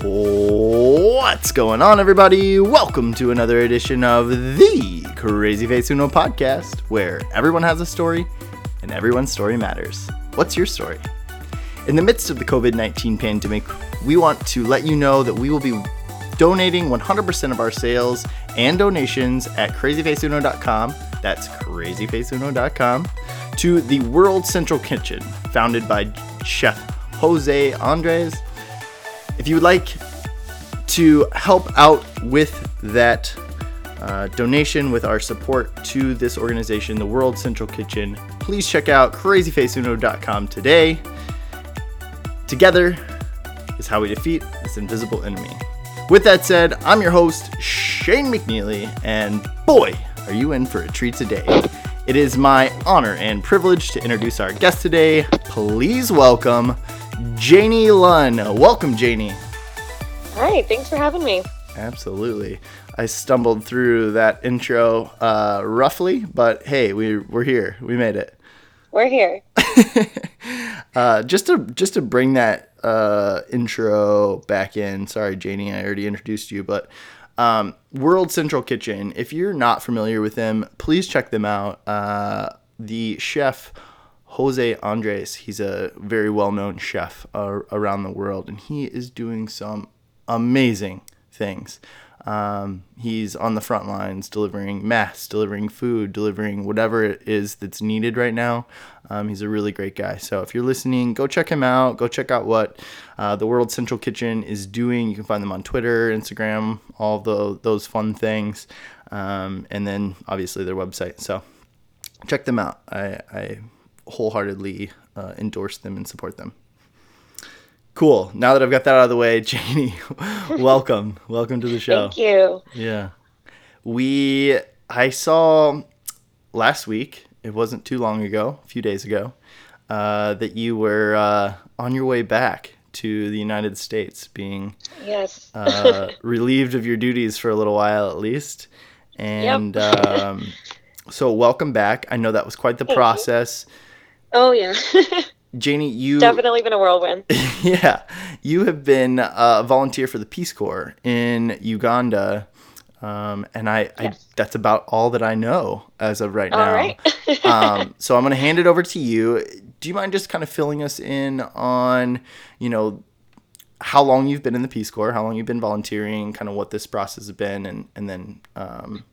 What's going on, everybody? Welcome to another edition of the Crazy Face Uno podcast, where everyone has a story and everyone's story matters. What's your story? In the midst of the COVID 19 pandemic, we want to let you know that we will be donating 100% of our sales and donations at crazyfaceuno.com. That's crazyfaceuno.com to the World Central Kitchen, founded by Chef Jose Andres. If you would like to help out with that uh, donation, with our support to this organization, the World Central Kitchen, please check out crazyfaceuno.com today. Together is how we defeat this invisible enemy. With that said, I'm your host, Shane McNeely, and boy, are you in for a treat today. It is my honor and privilege to introduce our guest today. Please welcome Janie Lunn. Welcome, Janie. Hi, thanks for having me. Absolutely. I stumbled through that intro uh, roughly, but hey, we, we're here. We made it. We're here. uh, just to just to bring that uh, intro back in. Sorry, Janie, I already introduced you, but um, World Central Kitchen. If you're not familiar with them, please check them out. Uh, the chef Jose Andres. He's a very well-known chef uh, around the world, and he is doing some amazing things. Um, he's on the front lines delivering mass, delivering food, delivering whatever it is that's needed right now. Um, he's a really great guy. So if you're listening, go check him out. Go check out what uh, the World Central Kitchen is doing. You can find them on Twitter, Instagram, all the, those fun things. Um, and then obviously their website. So check them out. I, I wholeheartedly uh, endorse them and support them. Cool. Now that I've got that out of the way, Janie, welcome. welcome to the show. Thank you. Yeah. We I saw last week, it wasn't too long ago, a few days ago, uh, that you were uh, on your way back to the United States, being yes uh, relieved of your duties for a little while at least. And Yep. um, so, welcome back. I know that was quite the Thank you. Oh yeah, Janie, you definitely been a whirlwind. yeah, you have been a volunteer for the Peace Corps in Uganda, um, and I, I Yes. that's about all that I know as of right All now. right. um, so I'm going to hand it over to you. Do you mind just kind of filling us in on, you know, how long you've been in the Peace Corps, how long you've been volunteering, kind of what this process has been, and and then, um,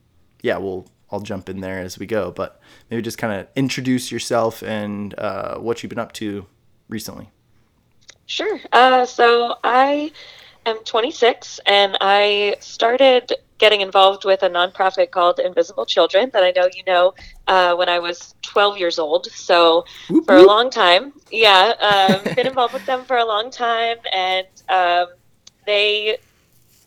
yeah, we'll I'll jump in there as we go. But maybe just kind of introduce yourself and uh, what you've been up to recently. Sure. Uh, so I am 26, and I started getting involved with a nonprofit called Invisible Children that I know you know uh, when I was 12 years old. So Whoop, for a long time, yeah, um, been involved with them for a long time, and um, they.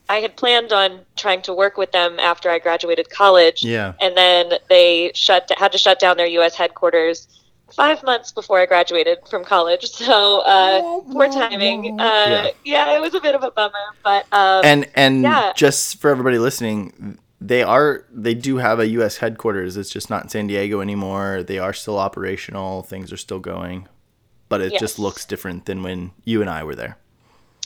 I had planned on trying to work with them after I graduated college, Yeah. and then they shut had to shut down their U.S. headquarters five months before I graduated from college. So uh, poor timing. Uh, Yeah. yeah. it was a bit of a bummer, but um, and and yeah. just for everybody listening they are they do have a us headquarters it's just not in san diego anymore they are still operational things are still going but it just looks different than when you and i were there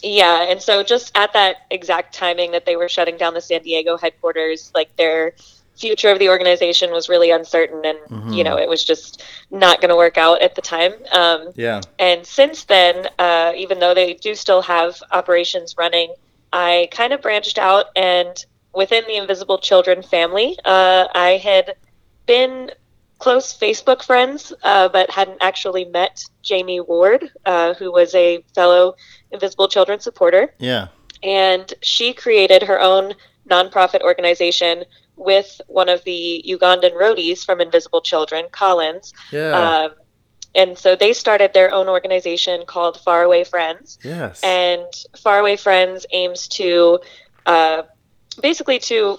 yeah, and so just at that exact timing that they were shutting down the San Diego headquarters, like their future of the organization was really uncertain, and you Mhm. know it was just not going to work out at the time. Um, yeah And since then, uh, even though they do still have operations running, I kind of branched out and within the Invisible Children family, uh, I had been close Facebook friends, uh, but hadn't actually met Jamie Ward, uh, who was a fellow Invisible Children supporter. yeah And she created her own nonprofit organization with one of the Ugandan roadies from Invisible Children, Collins. yeah Um, and so they started their own organization called Faraway Friends. yes And Faraway Friends aims to uh, basically to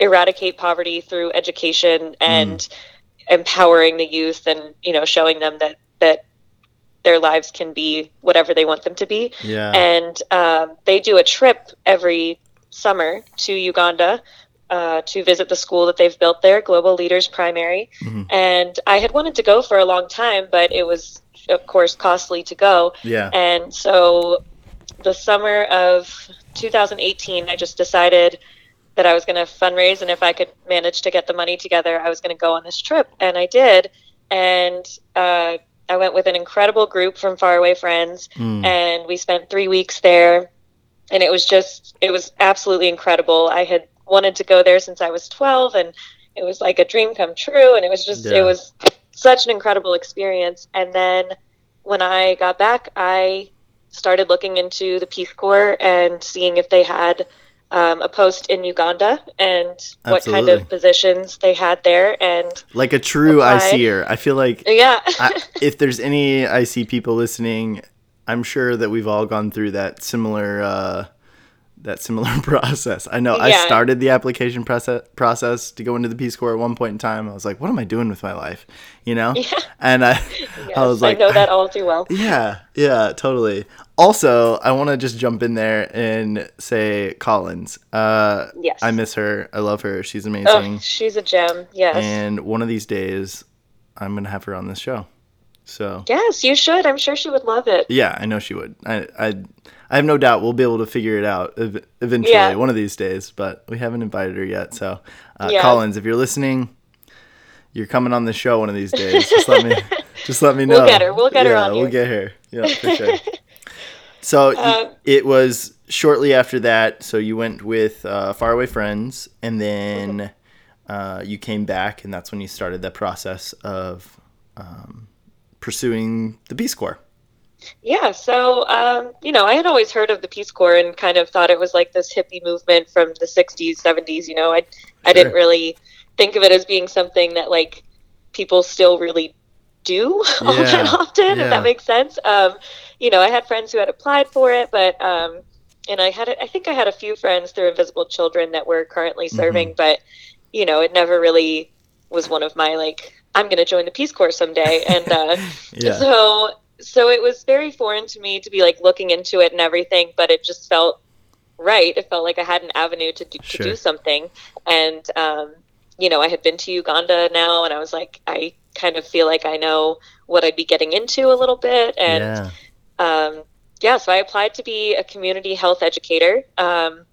eradicate poverty through education and empowering the youth and you know showing them that that their lives can be whatever they want them to be yeah and um, they do a trip every summer to Uganda uh, to visit the school that they've built there, Global Leaders Primary. Mhm. And I had wanted to go for a long time, but it was, of course, costly to go. yeah And so the summer of 2018, I just decided that I was going to fundraise, and if I could manage to get the money together, I was going to go on this trip, and I did. And uh, I went with an incredible group from Faraway Friends, Mm. and we spent three weeks there, and it was just it was absolutely incredible. I had wanted to go there since I was 12, and it was like a dream come true, and it was just Yeah. it was such an incredible experience. And then when I got back, I started looking into the Peace Corps and seeing if they had um, a post in Uganda and what kind of positions they had there. And Like a true. ICer. I feel like yeah, I, if there's any IC people listening, I'm sure that we've all gone through that similar uh, that similar process. I know I started the application process process to go into the Peace Corps at one point in time. I was like, what am I doing with my life? You know? Yeah. And I yes, I was like I know that all too well. Yeah, yeah, totally. Also, I want to just jump in there and say Collins. Uh, Yes. I miss her. I love her. She's amazing. Oh, she's a gem. Yes. and one of these days, I'm gonna have her on this show. So yes, you should. I'm sure she would love it. yeah, I know she would. I I, I have no doubt we'll be able to figure it out eventually, Yeah. one of these days. But we haven't invited her yet. So, uh, Yeah. Collins, if you're listening, you're coming on the show one of these days. Just let me, just let me know. We'll get her. We'll get her yeah, We'll here. get her. Yeah, for sure. So Um, it was shortly after that. So you went with uh, Faraway Friends, and then uh, you came back, and that's when you started that process of um, pursuing the Peace Corps. Yeah, so um, you know, I had always heard of the Peace Corps and kind of thought it was like this hippie movement from the '60s, '70s. You know, I I didn't really think of it as being something that like people still really do all that Yeah, often. If that makes sense. Um, you know, I had friends who had applied for it, but um, and I had I think I had a few friends through Invisible Children that were currently Mm-hmm. serving, but you know, it never really was one of my like I'm going to join the Peace Corps someday, and. Uh, Yeah. so so it was very foreign to me to be like looking into it and everything, but it just felt right. It felt like I had an avenue to do, Sure. to do something. And um, you know, I had been to Uganda now and I was like I kind of feel like I know what I'd be getting into a little bit and yeah. um, yeah, so I applied to be a community health educator um,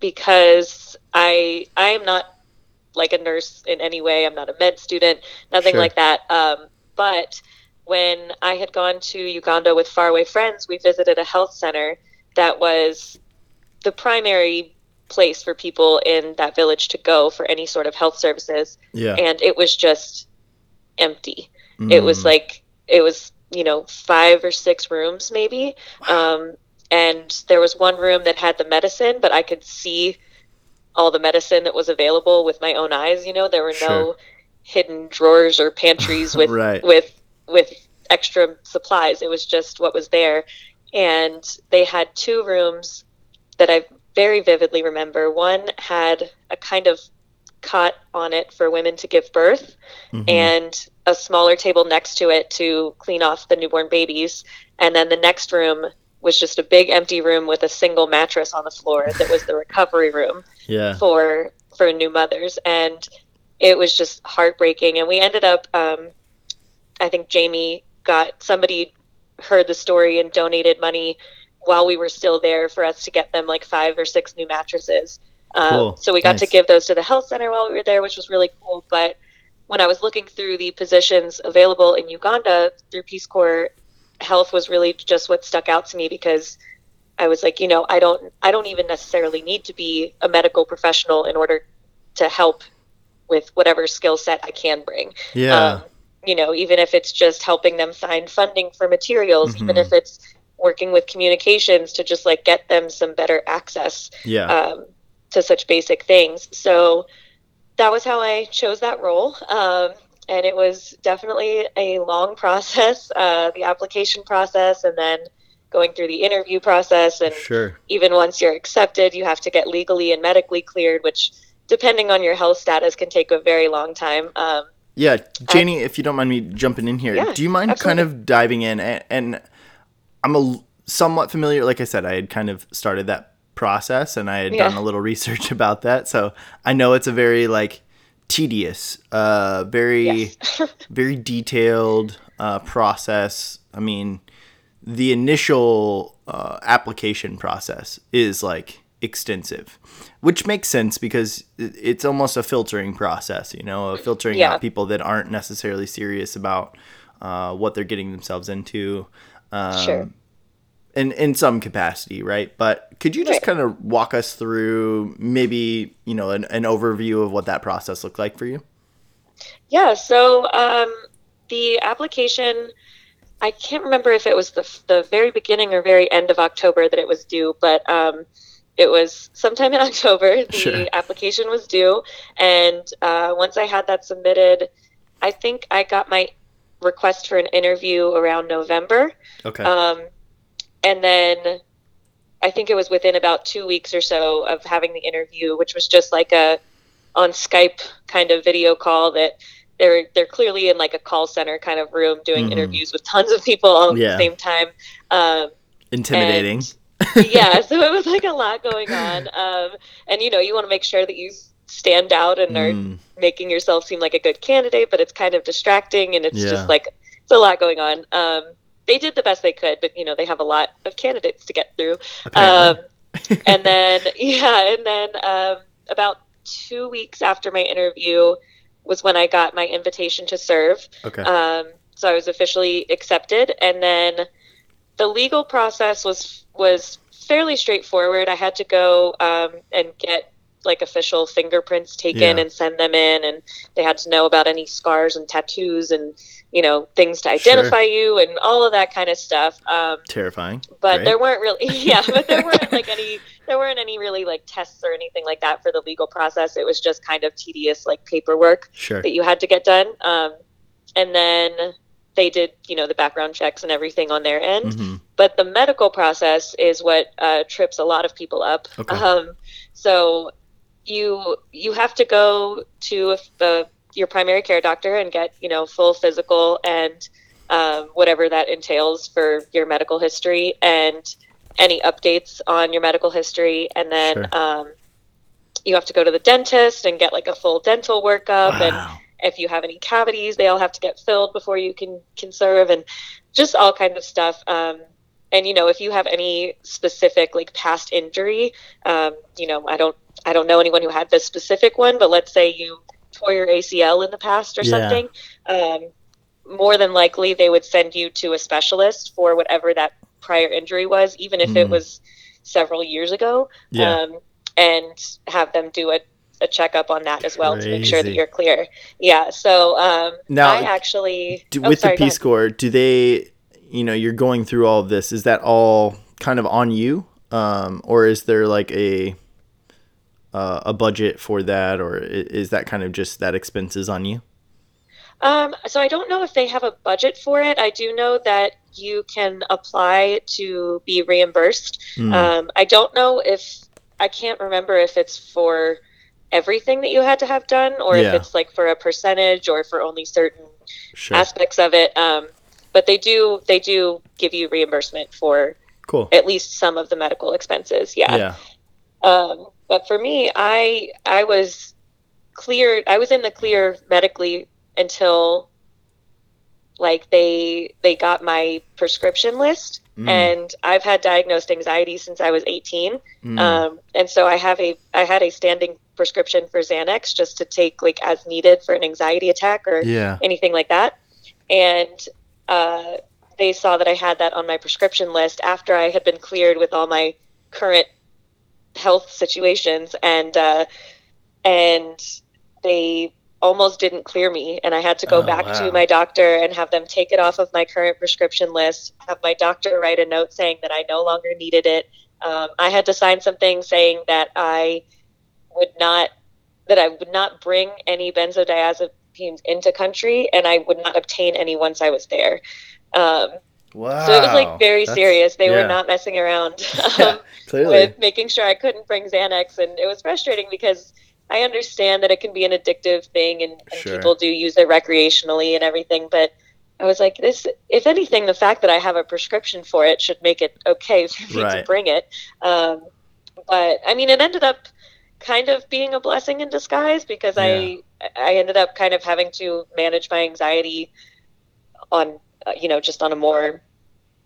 because I I am not like a nurse in any way. I'm not a med student, nothing Sure. like that. Um, but when I had gone to Uganda with Faraway Friends, we visited a health center that was the primary place for people in that village to go for any sort of health services, Yeah. and it was just empty it was Mm. like it was you know five or six rooms maybe um, and there was one room that had the medicine but i could see all the medicine that was available with my own eyes you know there were Sure. no hidden drawers or pantries with Right. with with extra supplies it was just what was there and they had two rooms that i very vividly remember one had a kind of cot on it for women to give birth Mhm. and a smaller table next to it to clean off the newborn babies. And then the next room was just a big empty room with a single mattress on the floor that was the recovery room yeah. for for new mothers. And it was just heartbreaking. And we ended up, um, I think Jamie got somebody heard the story and donated money while we were still there for us to get them like five or six new mattresses. Um, Cool. So we got to give those to the health center while we were there, which was really cool. But when I was looking through the positions available in Uganda through Peace Corps, health was really just what stuck out to me because I was like, you know, I don't, I don't even necessarily need to be a medical professional in order to help with whatever skill set I can bring. Yeah. Um, you know, even if it's just helping them find funding for materials, even Mhm. if it's working with communications to just like get them some better access yeah. um, to such basic things. So that was how I chose that role. Um, and it was definitely a long process, uh, the application process, and then going through the interview process. And sure. even once you're accepted, you have to get legally and medically cleared, which, depending on your health status, can take a very long time. Um, Yeah, Janie, if you don't mind me jumping in here, Yeah, do you mind kind of diving in? And, and I'm a somewhat familiar. Like I said, I had kind of started that process, and I had Yeah. done a little research about that, so I know it's a very like tedious, uh, very yes. very detailed uh, process. I mean, the initial uh, application process is like extensive, which makes sense because it's almost a filtering process, you know, a filtering Yeah. out people that aren't necessarily serious about uh, what they're getting themselves into. Um, Sure. In, in some capacity, right? But could you just Right. kind of walk us through maybe, you know, an, an overview of what that process looked like for you? Yeah, so um, the application, I can't remember if it was the, the very beginning or very end of October that it was due, but um, it was sometime in October. The Sure. application was due. And uh, once I had that submitted, I think I got my request for an interview around November. Okay. Um, and then I think it was within about two weeks or so of having the interview, which was just like a on Skype kind of video call that they're they're clearly in like a call center kind of room doing Mhm. interviews with tons of people all at the same time. Um, Intimidating. yeah, so it was like a lot going on. Um, and you know, you want to make sure that you stand out and are Mm, making yourself seem like a good candidate, but it's kind of distracting and it's Yeah. just like it's a lot going on. Um, they did the best they could, but you know they have a lot of candidates to get through. Um, and then yeah, and then um, about two weeks after my interview was when I got my invitation to serve. okay. Um, so I was officially accepted, and then the legal process was was fairly straightforward. I had to go um, and get like official fingerprints taken Yeah. and send them in, and they had to know about any scars and tattoos and you know things to identify you and all of that kind of stuff. Um, Terrifying. but Great. there weren't really yeah but there weren't like any there weren't any really like tests or anything like that for the legal process it was just kind of tedious like paperwork Sure. that you had to get done um, and then they did you know the background checks and everything on their end hmm but the medical process is what uh, trips a lot of people up Okay. um, so you you have to go to the your primary care doctor and get you know full physical and um, whatever that entails for your medical history and any updates on your medical history and then Sure. um, you have to go to the dentist and get like a full dental workup and Wow. If you have any cavities they all have to get filled before you can can serve and just all kinds of stuff um, and you know if you have any specific like past injury um, you know i don't i don't know anyone who had this specific one but let's say you tore your acl in the past or Yeah. something um, more than likely they would send you to a specialist for whatever that prior injury was even if it Mm. was several years ago Yeah. um, and have them do a, a checkup on that as well to make sure that you're clear. Yeah. So um, Now, I actually Do, oh, with sorry, the Peace Corps, do they, you know, you're going through all of this. Is that all kind of on you, um, or is there like a uh, a budget for that, or is that kind of just that expenses on you? Um, so I don't know if they have a budget for it. I do know that you can apply to be reimbursed. Mm, Um, I don't know if I can't remember if it's for everything that you had to have done or Yeah. if it's like for a percentage or for only certain sure. aspects of it. Um, but they do they do give you reimbursement for cool. at least some of the medical expenses. Yeah. Yeah. Um, but for me, I I was cleared. I was in the clear medically until like they they got my prescription list, Mm, and I've had diagnosed anxiety since I was 18. mm, Um, and so I have a I had a standing prescription for Xanax just to take like as needed for an anxiety attack or yeah. anything like that. And uh, they saw that I had that on my prescription list after I had been cleared with all my current health situations, and uh, and they almost didn't clear me, and I had to go Oh, back wow. to my doctor and have them take it off of my current prescription list. Have my doctor write a note saying that I no longer needed it. Um, I had to sign something saying that I would not that I would not bring any benzodiazepines into country, and I would not obtain any once I was there. Um, Wow. so it was like very That's- serious. They yeah. were not messing around Yeah, um, clearly. with making sure I couldn't bring Xanax, and it was frustrating because I understand that it can be an addictive thing, and, and Sure. people do use it recreationally and everything, but. I was like, this. If anything, the fact that I have a prescription for it should make it okay for me to bring it. Um, but I mean, it ended up kind of being a blessing in disguise because I I ended up kind of having to manage my anxiety on uh, you know just on a more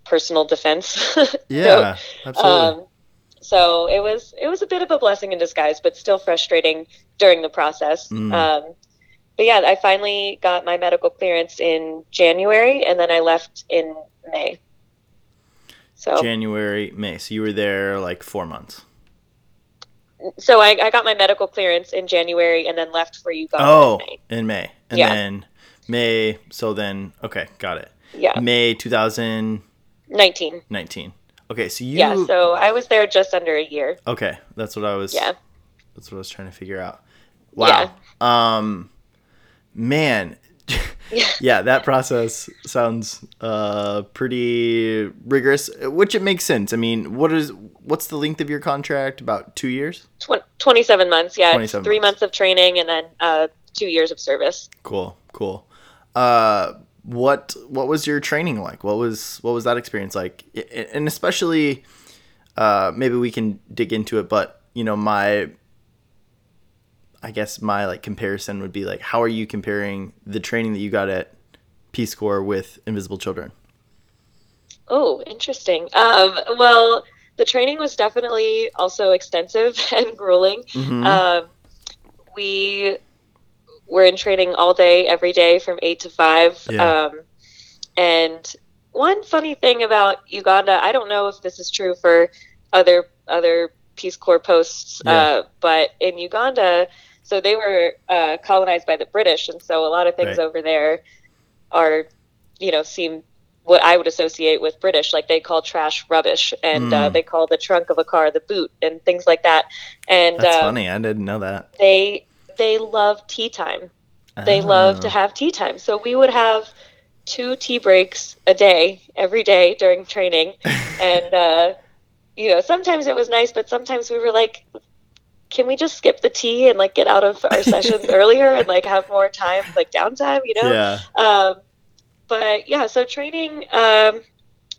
personal defense. Yeah, absolutely. um, so it was it was a bit of a blessing in disguise, but still frustrating during the process. Mm. Um, but yeah, I finally got my medical clearance in January, and then I left in May. So January, May. So you were there like four months. so I, I got my medical clearance in January, and then left for Uganda Oh, in May. in May, and Yeah. then May. So then, okay, got it. Yeah, May 2019. nineteen. Okay, so you. Yeah, so I was there just under a year. okay, that's what I was. Yeah. That's what I was trying to figure out. Wow. Um, man. Yeah. yeah, that process sounds uh pretty rigorous, which it makes sense. I mean, what is what's the length of your contract? About two years. Tw- 27 months, yeah. 27 Three months. months of training and then uh, two years of service. Cool, cool. Uh, what what was your training like? What was what was that experience like? And especially, uh, maybe we can dig into it. But you know, my, I guess my like comparison would be like, how are you comparing the training that you got at Peace Corps with Invisible Children? Oh, interesting. Um, well, the training was definitely also extensive and grueling. Mhm. Um, we were in training all day, every day from eight to five. Yeah. Um, and one funny thing about Uganda, I don't know if this is true for other other Peace Corps posts, Yeah. uh, but in Uganda, so they were uh, colonized by the British, and so a lot of things Right. over there are, you know, seem what I would associate with British. Like they call trash rubbish, and uh, Mm. they call the trunk of a car the boot, and things like that. And That's um, funny. I didn't know that. they they love tea time. They love to Oh. have tea time. So we would have two tea breaks a day, every day during training. and, uh, you know, sometimes it was nice, but sometimes we were like, can we just skip the tea and like get out of our sessions earlier and like have more time, like downtime, you know? Yeah. Um, but yeah, so training, um,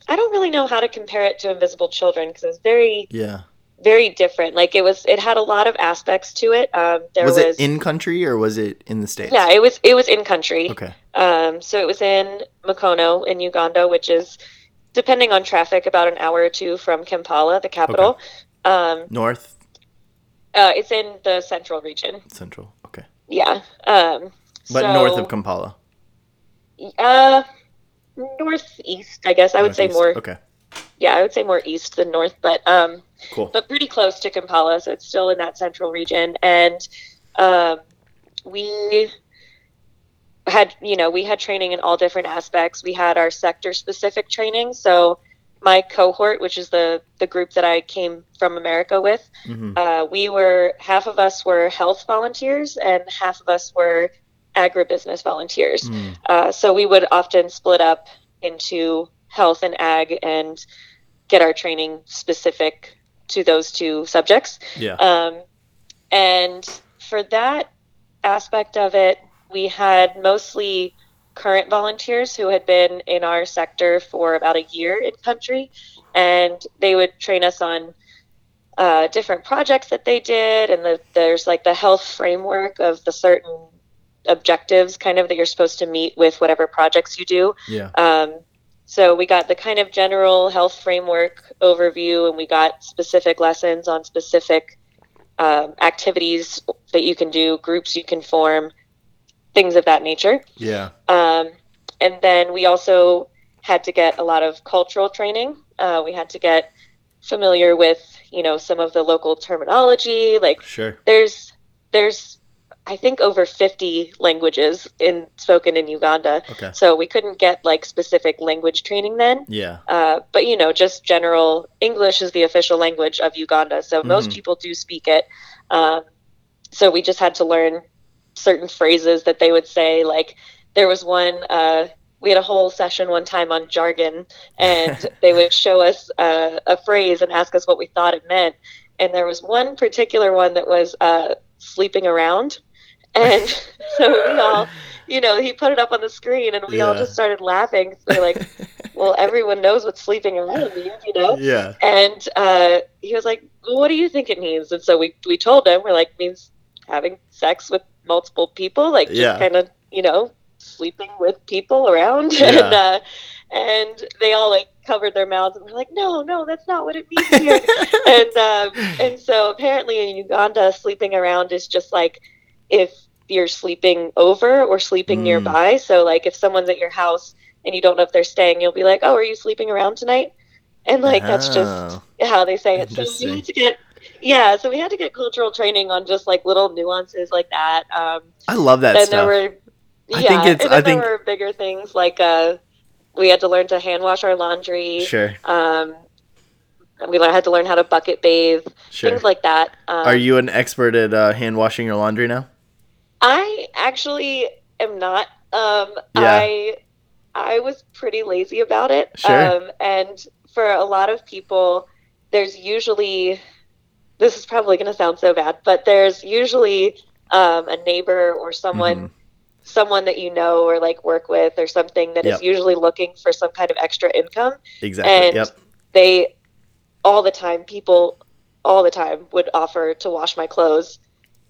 I don't really know how to compare it to Invisible Children because it was very, Yeah. Very different. Like it was, it had a lot of aspects to it. Um, there was, was, it in country or was it in the states? yeah, it was, it was in country. Okay. Um, so it was in Mukono in Uganda, which is, depending on traffic, about an hour or two from Kampala, the capital. Um, North, uh, it's in the central region. central. Okay. Yeah. Um, But so, north of Kampala. uh, northeast, I guess. I would say more. Okay. Yeah, I would say more east than north, but um, Cool. but pretty close to Kampala, so it's still in that central region. And um, we had, you know, we had training in all different aspects. We had our sector specific training. So my cohort, which is the the group that I came from America with, hmm uh, we were half of us were health volunteers and half of us were agribusiness volunteers. Mm. Uh, so we would often split up into health and ag and get our training specific to those two subjects. Yeah. Um, and for that aspect of it, we had mostly current volunteers who had been in our sector for about a year in country, and they would train us on uh, different projects that they did, and the, there's like the health framework of the certain objectives kind of that you're supposed to meet with whatever projects you do. Yeah. Um, so we got the kind of general health framework overview, and we got specific lessons on specific um, activities that you can do, groups you can form, things of that nature. Yeah. Um, and then we also had to get a lot of cultural training. Uh, we had to get familiar with, you know, some of the local terminology. Like Sure. there's there's I think over 50 languages in spoken in Uganda. Okay. So we couldn't get like specific language training then. Yeah. Uh, but you know, just general English is the official language of Uganda, so most Mhm. people do speak it. Um, so we just had to learn certain phrases that they would say. Like there was one. Uh, we had a whole session one time on jargon, and they would show us uh, a phrase and ask us what we thought it meant. And there was one particular one that was uh, sleeping around, and so we all, you know, he put it up on the screen, and we all just started laughing. We're like, well, everyone knows what sleeping around means, you know? yeah. And uh, he was like, well, what do you think it means? And so we, we told him, we're like, means having sex with multiple people, like just Yeah. kind of, you know, sleeping with people around. Yeah. and, uh, and they all like covered their mouths and were like, "No, no, that's not what it means here." and um, and so apparently in Uganda, sleeping around is just like if you're sleeping over or sleeping Mm. nearby. So like if someone's at your house and you don't know if they're staying, you'll be like, "Oh, are you sleeping around tonight?" And like that's just Oh, how they say it. So we had to get yeah, so we had to get cultural training on just like little nuances like that. Um, I love that then stuff. there were yeah, I think it's- and then I think- there were bigger things like uh, we had to learn to hand wash our laundry. Sure, Um, we had to learn how to bucket bathe, sure. things like that. Um, Are you an expert at uh, hand washing your laundry now? I actually am not. Um, Yeah. I I was pretty lazy about it. Sure. Um, and for a lot of people, there's usually this is probably going to sound so bad, but there's usually um, a neighbor or someone Mhm. someone that you know or like work with or something that is Yep. usually looking for some kind of extra income. Exactly. And yep. they all the time people all the time would offer to wash my clothes.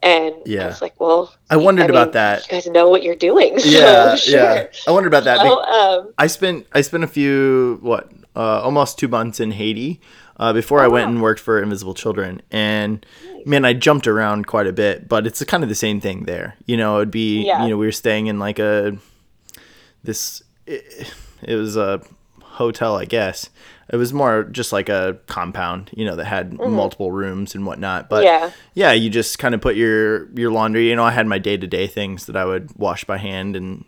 And Yeah. I was like, well, I wondered I about that. You guys know what you're doing. So, Yeah, sure. yeah. I wondered about that. So, um, I spent I spent a few what uh, almost two months in Haiti uh, before I Oh, went wow. and worked for Invisible Children, and man, I jumped around quite a bit, but it's kind of the same thing there. You know, it'd be Yeah. you know we were staying in like a this it, it was a hotel, I guess. It was more just like a compound, you know, that had multiple rooms and whatnot. But Mm-hmm. yeah. yeah, you just kind of put your your laundry. You know, I had my day to day things that I would wash by hand and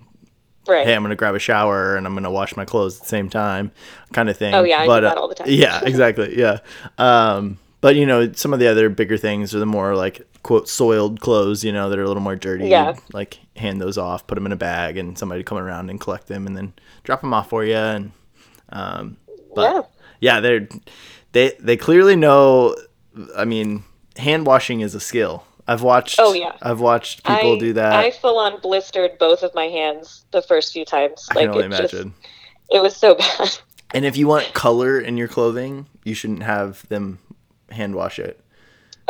Right. hey, I'm gonna grab a shower and I'm gonna wash my clothes at the same time, kind of thing. Oh, yeah, I do that uh, all the time. Yeah, exactly. Yeah. Um, but you know, some of the other bigger things are the more like quote soiled clothes, you know, that are a little more dirty. Yeah. You'd, Like hand those off, put them in a bag, and somebody come around and collect them, and then drop them off for you. And um, but yeah. yeah, they're they they clearly know. I mean, hand washing is a skill. I've watched. Oh, yeah. I've watched people I, do that. I full on blistered both of my hands the first few times. I can only it just, imagine. it was so bad. And if you want color in your clothing, you shouldn't have them hand wash it.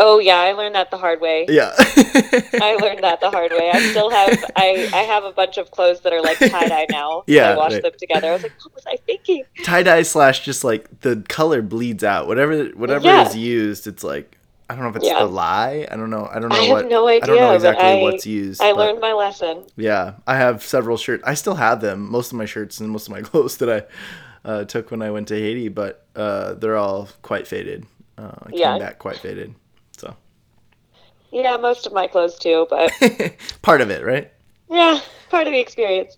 Oh yeah, I learned that the hard way. Yeah. I learned that the hard way. I still have I, I have a bunch of clothes that are like tie dye now. Yeah, I washed right. them together. I was like, what was I thinking? Tie dye slash just like the color bleeds out. Whatever whatever Yeah. is used, it's like I don't know if it's Yeah. the lye. I don't know. I don't know I what. have no idea. I don't know exactly I- what's used. I learned my lesson. Yeah, I have several shirts. I still have them. Most of my shirts and most of my clothes that I uh, took when I went to Haiti, but uh, they're all quite faded. Uh, I came Yeah. back quite faded. Yeah, most of my clothes too, but part of it, right? yeah, part of the experience.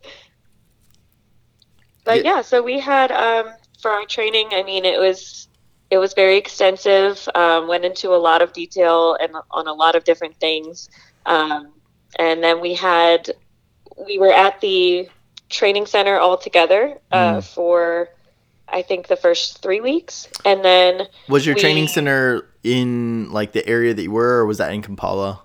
But Yeah. yeah, so we had um, for our training. I mean, it was it was very extensive. Um, went into a lot of detail and on a lot of different things. Um, and then we had we were at the training center all together uh, Mm. for I think the first three weeks, and then Was your training center in like the area that you were, or was that in Kampala?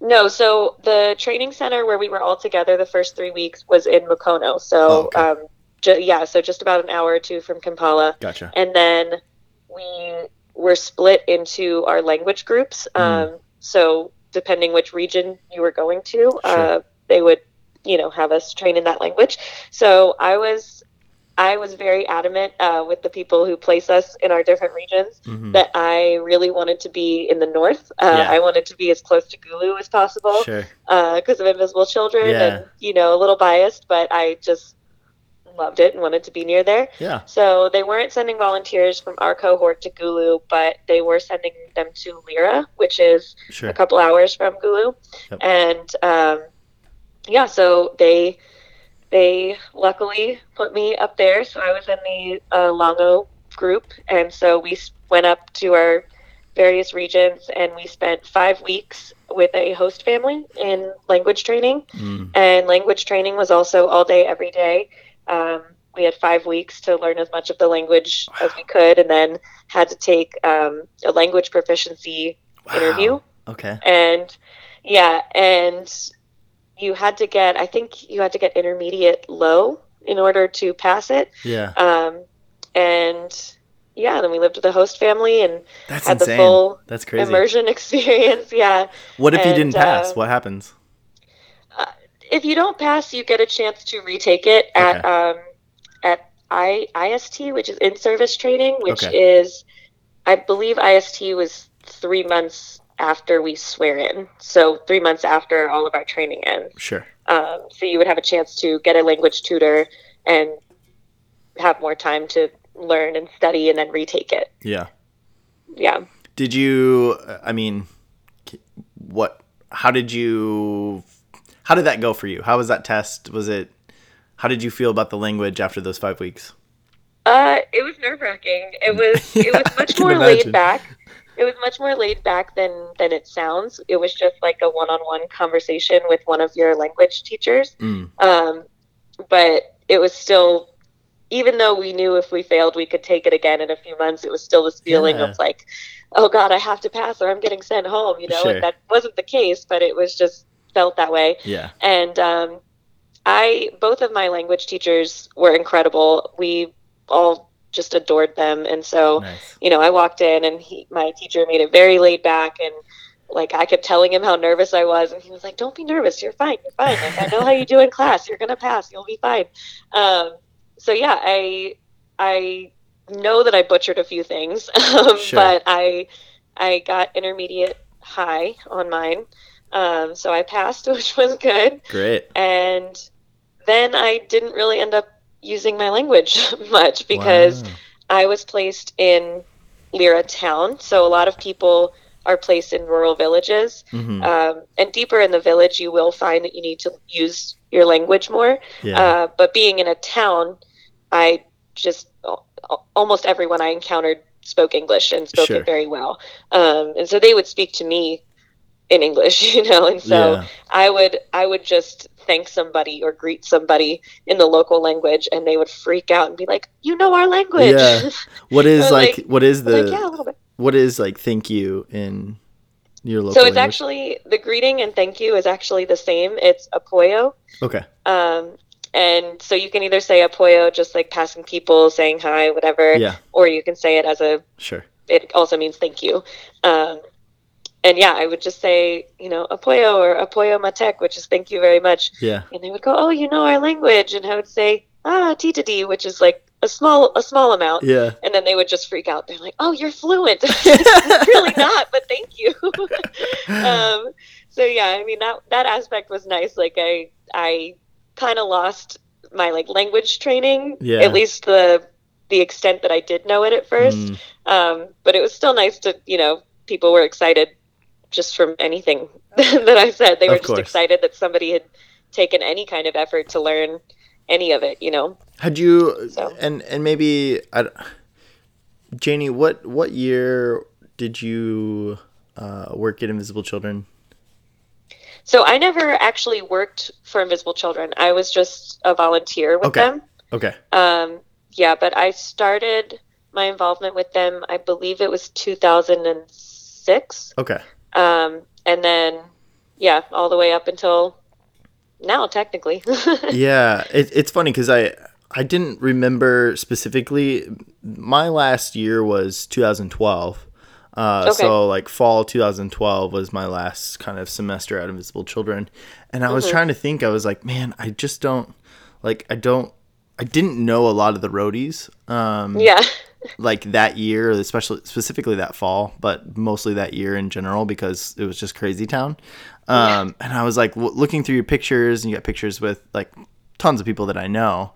No, so the training center where we were all together the first three weeks was in Mukono. Oh, So, okay. um, ju- yeah, so just about an hour or two from Kampala. Gotcha. And then we were split into our language groups. Mm. Um, so, depending which region you were going to, Sure. uh, they would, you know, have us train in that language. So, I was. I was very adamant uh, with the people who place us in our different regions Mhm. that I really wanted to be in the north. Uh, Yeah. I wanted to be as close to Gulu as possible Sure. because of Invisible Children, Yeah. and you know, a little biased, but I just loved it and wanted to be near there. Yeah. So they weren't sending volunteers from our cohort to Gulu, but they were sending them to Lira, which is Sure. a couple hours from Gulu, Yep. and um, yeah, so they they luckily put me up there. So I was in the uh, Lango group, and so we went up to our various regions, and we spent five weeks with a host family in language training. Mm. And language training was also all day, every day. Um, we had five weeks to learn as much of the language as we could, and then had to take um, a language proficiency interview. Okay. And yeah, and you had to get, I think you had to get intermediate low in order to pass it. Yeah. Um, and yeah, then we lived with a host family and That's had insane. the full That's crazy. immersion experience. Yeah. what if you didn't pass? uh, what happens? if you don't pass, you get a chance to retake it at Okay. um, at I, IST, which is in service training, which Okay. is, I believe IST was three months after we swear in. So three months after all of our training ends. Sure. Um, so you would have a chance to get a language tutor and have more time to learn and study and then retake it. Yeah. Yeah. Did you? I mean, what? How did you? How did that go for you? How was that test? Was it? How did you feel about the language after those five weeks? Uh, it was nerve wracking. It was it was much more imagine. laid back. It was much more laid back than than it sounds. It was just like a one on one conversation with one of your language teachers. Mm, Um, but it was still, even though we knew if we failed we could take it again in a few months, it was still this feeling Yeah. of like, oh God, I have to pass or I'm getting sent home. You know, Sure. and that wasn't the case, but it was just felt that way yeah. and um, I both of my language teachers were incredible. We all just adored them, and so Nice. you know, I walked in and he, my teacher made it very laid back and. Like I kept telling him how nervous I was, and he was like, "Don't be nervous. You're fine. You're fine. Like I know how you do in class. You're gonna pass. You'll be fine." Um, so yeah, I I know that I butchered a few things, um, Sure. but I I got intermediate high on mine, um, so I passed, which was good Great. and then I didn't really end up using my language much because Wow. I was placed in Lira town. So a lot of people are placed in rural villages. Mhm. Um, and deeper in the village, you will find that you need to use your language more. yeah. Uh, but being in a town, I just al- al- almost everyone I encountered spoke English and spoke Sure. it very well. Um, and so they would speak to me in English, you know, and so. yeah. I would I would just thank somebody or greet somebody in the local language and they would freak out and be like, "You know our language." Yeah. What is like, like- What is the? like, yeah, a little bit. What is like? Thank you in your local. So it's language? actually the greeting and thank you is actually the same. It's apoyo. okay. Um and so you can either say apoyo just like passing people, saying hi, whatever, Yeah. or you can say it as a Sure. it also means thank you. Um and yeah, I would just say, you know, apoyo or apoyo matek, which is thank you very much. Yeah. and they would go, "Oh, you know our language," and I would say, "Ah, tita d," which is like a small a small amount, Yeah. and then they would just freak out. They're like, "Oh, you're fluent." really not, but thank you. um, so yeah, I mean that that aspect was nice. Like I I kind of lost my like language training, Yeah. at least the the extent that I did know it at first. Mm, Um, but it was still nice to you know people were excited just from anything that I said. They were just excited that somebody had taken any kind of effort to learn any of it. You know. Had you So. and and maybe I, Janie, what what year did you uh, work at Invisible Children? So I never actually worked for Invisible Children. I was just a volunteer with Okay. them. Okay. Um, yeah, but I started my involvement with them. I believe it was 2006, Okay. Um, and then yeah, all the way up until now, technically. yeah, it, it's funny because I I didn't remember specifically. My last year was 2012. Uh, Okay. So like fall 2012 was my last kind of semester at Invisible Children, and I was Mhm. trying to think. I was like, man, I just don't like. I don't. I didn't know a lot of the roadies. Um, yeah. Like that year, especially specifically that fall, but mostly that year in general because it was just crazy town. Um, And I was like w- looking through your pictures, and you got pictures with like tons of people that I know.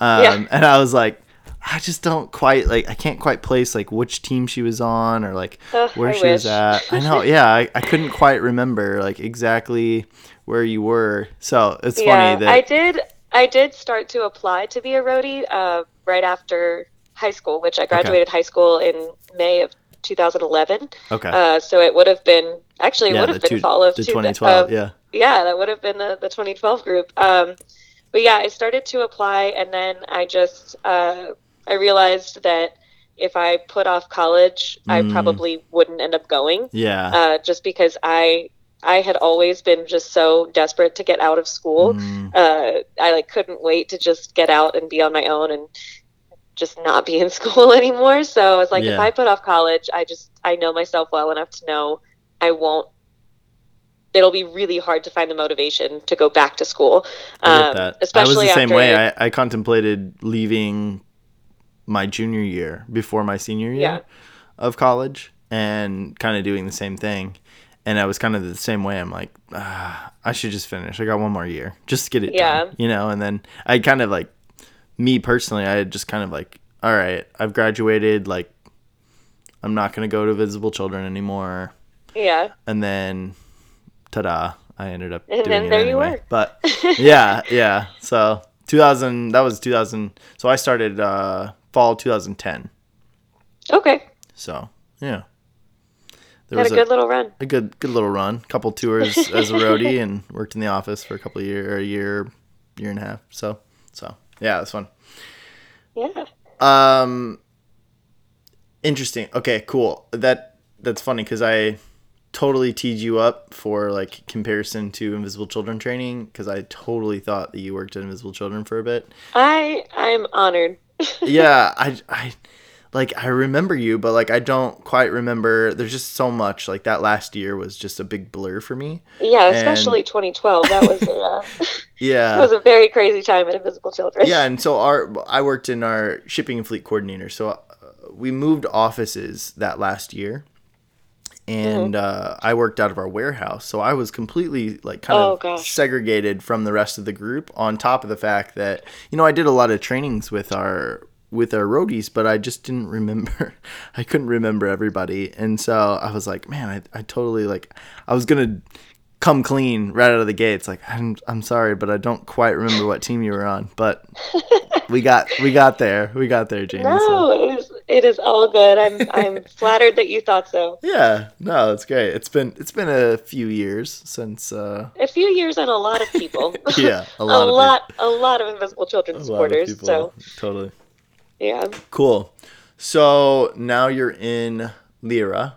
Um, Yeah. And I was like, I just don't quite like I can't quite place like which team she was on or like Ugh, where I she was at. I know, yeah, I, I couldn't quite remember like exactly where you were. So it's yeah, funny that I did. I did start to apply to be a roadie uh, right after high school, which I graduated high school in May of 2011. okay, Uh, so it would have been actually it yeah, would have been two, fall of the two- 2012, of- yeah, yeah, that would have been the, the 2012 group. Um, but yeah, I started to apply, and then I just uh, I realized that if I put off college, I Mm. probably wouldn't end up going, yeah. uh, just because I I had always been just so desperate to get out of school. Mm, Uh, I like couldn't wait to just get out and be on my own and just not be in school anymore. So I was like, if I put off college, I just I know myself well enough to know I won't it'll be really hard to find the motivation to go back to school. I Um, that. I was especially the same way. I, I contemplated leaving my junior year before my senior year Yeah. of college and kind of doing the same thing. And I was kind of the same way. I'm like, ah, I should just finish. I got one more year, just get it Yeah. done, you know. And then I kind of like, me personally, I had just kind of like, all right, I've graduated. Like, I'm not gonna go to Invisible Children anymore. yeah, And then, ta-da! I ended up And doing then it there you anyway. were. But yeah, yeah. So 2000, that was 2000. So I started uh, fall 2010. okay, So yeah, there had was a a, good little run. a good good little run. Couple tours as a roadie and worked in the office for a couple of year, a year, year and a half. So so yeah, it was fun. Yeah, Um, interesting. Okay, cool. That that's funny because I totally teed you up for like comparison to Invisible Children training because I totally thought that you worked at Invisible Children for a bit. I I'm honored. yeah, I I like I remember you, but like I don't quite remember. There's just so much. Like that last year was just a big blur for me. Yeah, And- especially 2012. That was a, uh, Yeah. it was a very crazy time at Invisible Children. yeah, and so our I worked in our shipping and fleet coordinator. So uh, we moved offices that last year, and Mm-hmm. uh, I worked out of our warehouse. So I was completely like kind Oh, of gosh. segregated from the rest of the group. On top of the fact that you know I did a lot of trainings with our with our roadies, but I just didn't remember. I couldn't remember everybody, and so I was like, man, I, I totally like I was gonna come clean right out of the gates. Like I'm I'm sorry, but I don't quite remember what team you were on, but we got we got there. We got there, Janie. so- No, it is it is all good. I'm I'm flattered that you thought so. Yeah, no, it's great. It's been it's been a few years since uh A few years and a lot of people. yeah, a a lot of lot, a lot of Invisible Children people, a lot of supporters. So totally yeah, cool. So now you're in Lira.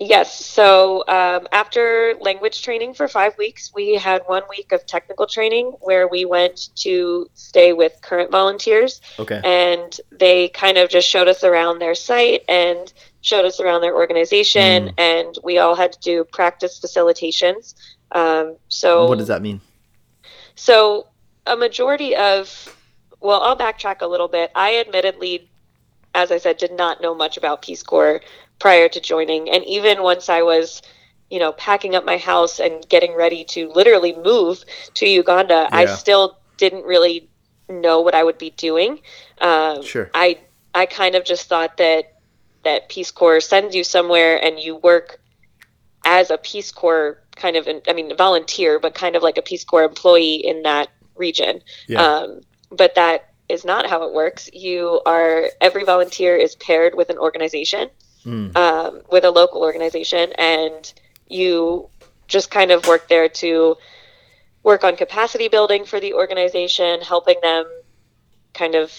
yes. So um, after language training for five weeks, we had one week of technical training where we went to stay with current volunteers, Okay. and they kind of just showed us around their site and showed us around their organization, Mm. and we all had to do practice facilitations. Um, so what does that mean? So, a majority of, well, I'll backtrack a little bit. I admittedly, as I said, did not know much about Peace Corps prior to joining. And even once I was, you know, packing up my house and getting ready to literally move to Uganda, I still didn't really know what I would be doing. Um, Sure. I I kind of just thought that that Peace Corps sends you somewhere and you work as a Peace Corps kind of, I mean, volunteer, but kind of like a Peace Corps employee in that region. Yeah. Um, but that is not how it works. You are, every volunteer is paired with an organization, Mm. um, with a local organization, and you just kind of work there to work on capacity building for the organization, helping them kind of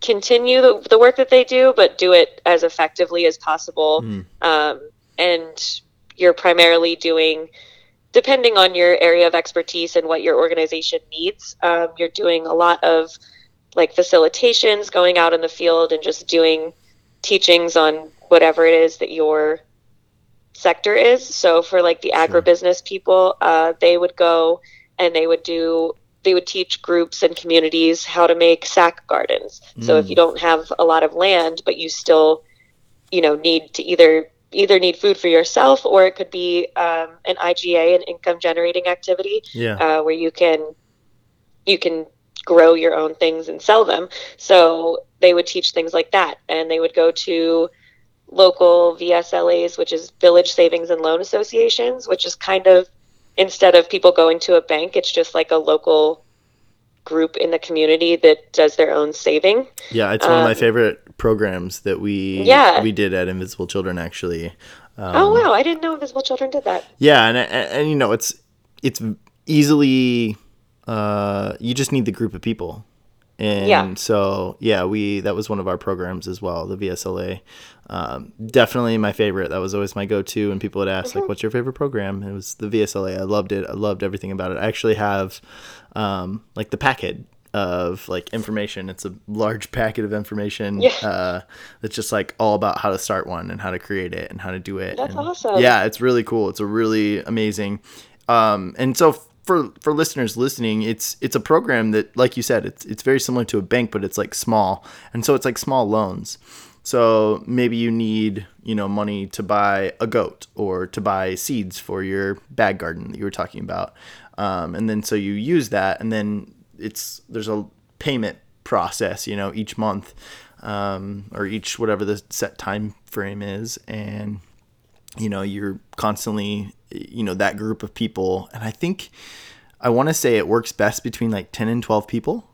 continue the, the work that they do, but do it as effectively as possible. Mm. Um, and you're primarily doing, depending on your area of expertise and what your organization needs, um, you're doing a lot of like facilitations, going out in the field and just doing teachings on whatever it is that your sector is. So for like the agribusiness people, uh, they would go and they would do they would teach groups and communities how to make sack gardens. So if Mm. you don't have a lot of land, but you still, you know, need to either either need food for yourself or it could be um, an IGA, an income generating activity, Yeah. uh, where you can you can grow your own things and sell them. So they would teach things like that, and they would go to local VSLAs, which is Village Savings and Loan Associations, which is kind of instead of people going to a bank, it's just like a local group in the community that does their own saving. Yeah, it's one of my um, favorite programs that we Yeah. we did at Invisible Children actually. Um, oh wow, I didn't know Invisible Children did that. Yeah, and, and and you know it's it's easily uh you just need the group of people. And Yeah. so yeah, we that was one of our programs as well, the VSLA. Um, definitely my favorite. That was always my go-to when people would ask Mm-hmm. like what's your favorite program? It was the VSLA. I loved it. I loved everything about it. I actually have um like the packet of like information. It's a large packet of information Yeah. uh, that's just like all about how to start one and how to create it and how to do it. That's and- awesome. Yeah, it's really cool. It's a really amazing. Um, and so for for listeners listening, it's it's a program that, like you said, it's it's very similar to a bank, but it's like small, and so it's like small loans. So maybe you need you know money to buy a goat or to buy seeds for your bag garden that you were talking about, um, and then so you use that, and then it's there's a payment process, you know, each month um, or each whatever the set time frame is, and you know you're constantly you know that group of people. And i think i want to say it works best between like 10 and 12 people.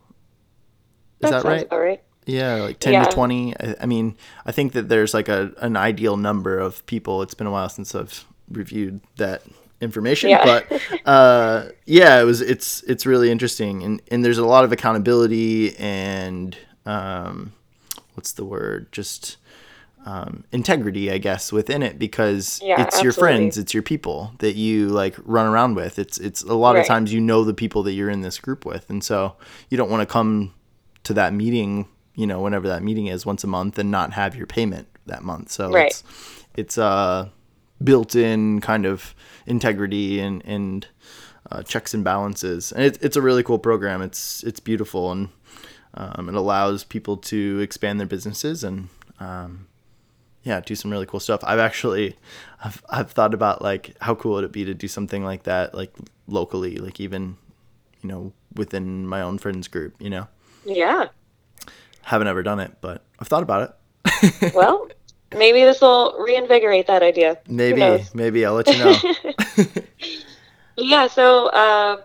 Is that, sounds right? about right. yeah like 10 Yeah. to 20 I, I mean i think that there's like a an ideal number of people. It's been a while since i've reviewed that information Yeah. but uh yeah it was it's it's really interesting and and there's a lot of accountability and um what's the word just um, integrity, I guess, within it because Yeah, it's your friends, it's your people that you like run around with. It's it's a lot of times you know the people that you're in this group with, and so you don't want to come to that meeting, you know, whenever that meeting is once a month, and not have your payment that month. So Right. it's it's uh built-in kind of integrity and and uh, checks and balances, and it, it's a really cool program. It's it's beautiful and um, it allows people to expand their businesses and um, yeah, do some really cool stuff. I've actually, I've, I've thought about like how cool it would it be to do something like that, like locally, like even, you know, within my own friends group. You know, Yeah. haven't ever done it, but I've thought about it. Well, maybe this will reinvigorate that idea. Maybe, maybe I'll let you know. Yeah, so uh,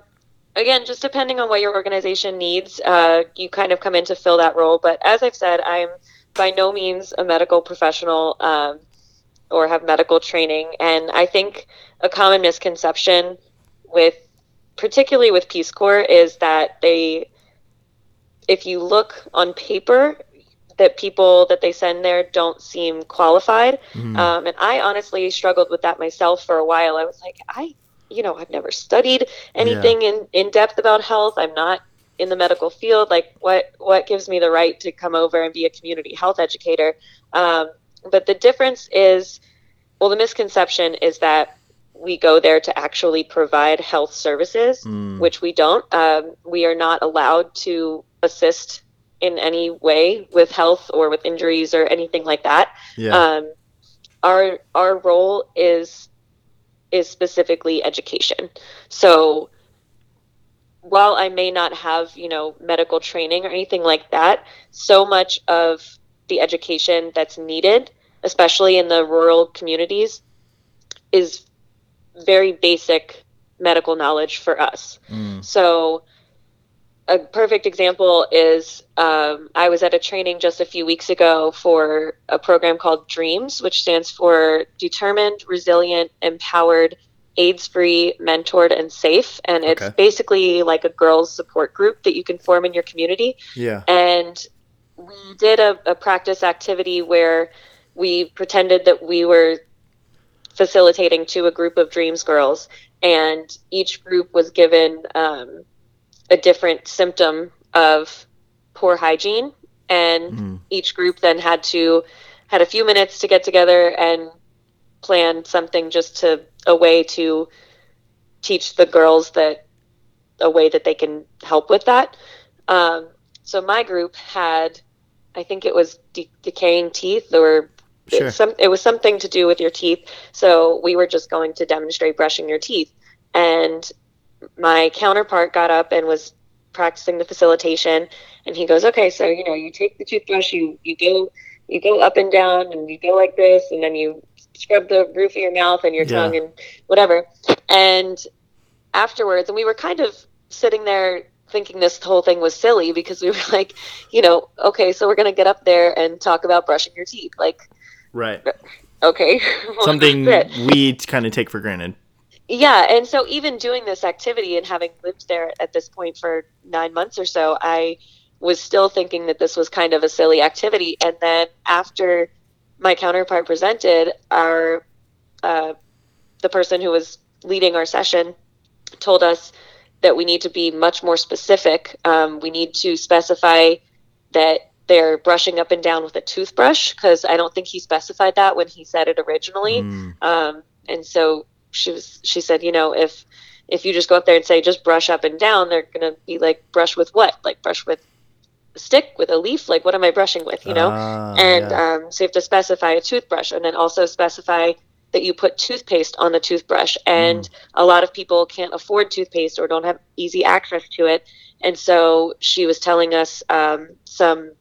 again, just depending on what your organization needs, uh, you kind of come in to fill that role. But as I've said, I'm by no means a medical professional um, or have medical training. And I think a common misconception with, particularly with Peace Corps, is that they, if you look on paper, that people that they send there don't seem qualified. Mhm. Um, and I honestly struggled with that myself for a while. I was like, I, you know, I've never studied anything in, in depth about health. I'm not in the medical field. Like, what what gives me the right to come over and be a community health educator? Um, but the difference is, well, the misconception is that we go there to actually provide health services, Mm, which we don't. Um, we are not allowed to assist in any way with health or with injuries or anything like that yeah. um, our our role is is specifically education. So while I may not have you know medical training or anything like that, so much of the education that's needed, especially in the rural communities, is very basic medical knowledge for us. Mm, So, a perfect example is um, I was at a training just a few weeks ago for a program called DREAMS, which stands for Determined, Resilient, Empowered, AIDS free, mentored, and safe. And it's Okay. basically like a girls' support group that you can form in your community yeah. and we did a, a practice activity where we pretended that we were facilitating to a group of dreams girls and each group was given um, a different symptom of poor hygiene and Mm, each group then had to had a few minutes to get together and plan something just to a way to teach the girls that a way that they can help with that. Um, so my group had i think it was de- decaying teeth or sure. some it was something to do with your teeth. So we were just going to demonstrate brushing your teeth. And my counterpart got up and was practicing the facilitation and he goes okay so you know you take the toothbrush you you go you go up and down and you go like this and then you scrub the roof of your mouth and your Yeah. tongue and whatever and afterwards and we were kind of sitting there thinking this whole thing was silly because we were like you know okay so we're going to get up there and talk about brushing your teeth like Right. okay Something we kind of take for granted. Yeah and so even doing this activity and having lived there at this point for nine months or so i was still thinking that this was kind of a silly activity and then after my counterpart presented our uh, the person who was leading our session told us that we need to be much more specific. Um, we need to specify that they're brushing up and down with a toothbrush because I don't think he specified that when he said it originally. Mm, Um, and so she was, she said, you know, if if you just go up there and say just brush up and down, they're gonna be like brush with what? Like brush with a stick, with a leaf? Like what am I brushing with? You know? ah, and yeah. um, so you have to specify a toothbrush, and then also specify that you put toothpaste on the toothbrush. And Mm. a lot of people can't afford toothpaste or don't have easy access to it. And so she was telling us um, some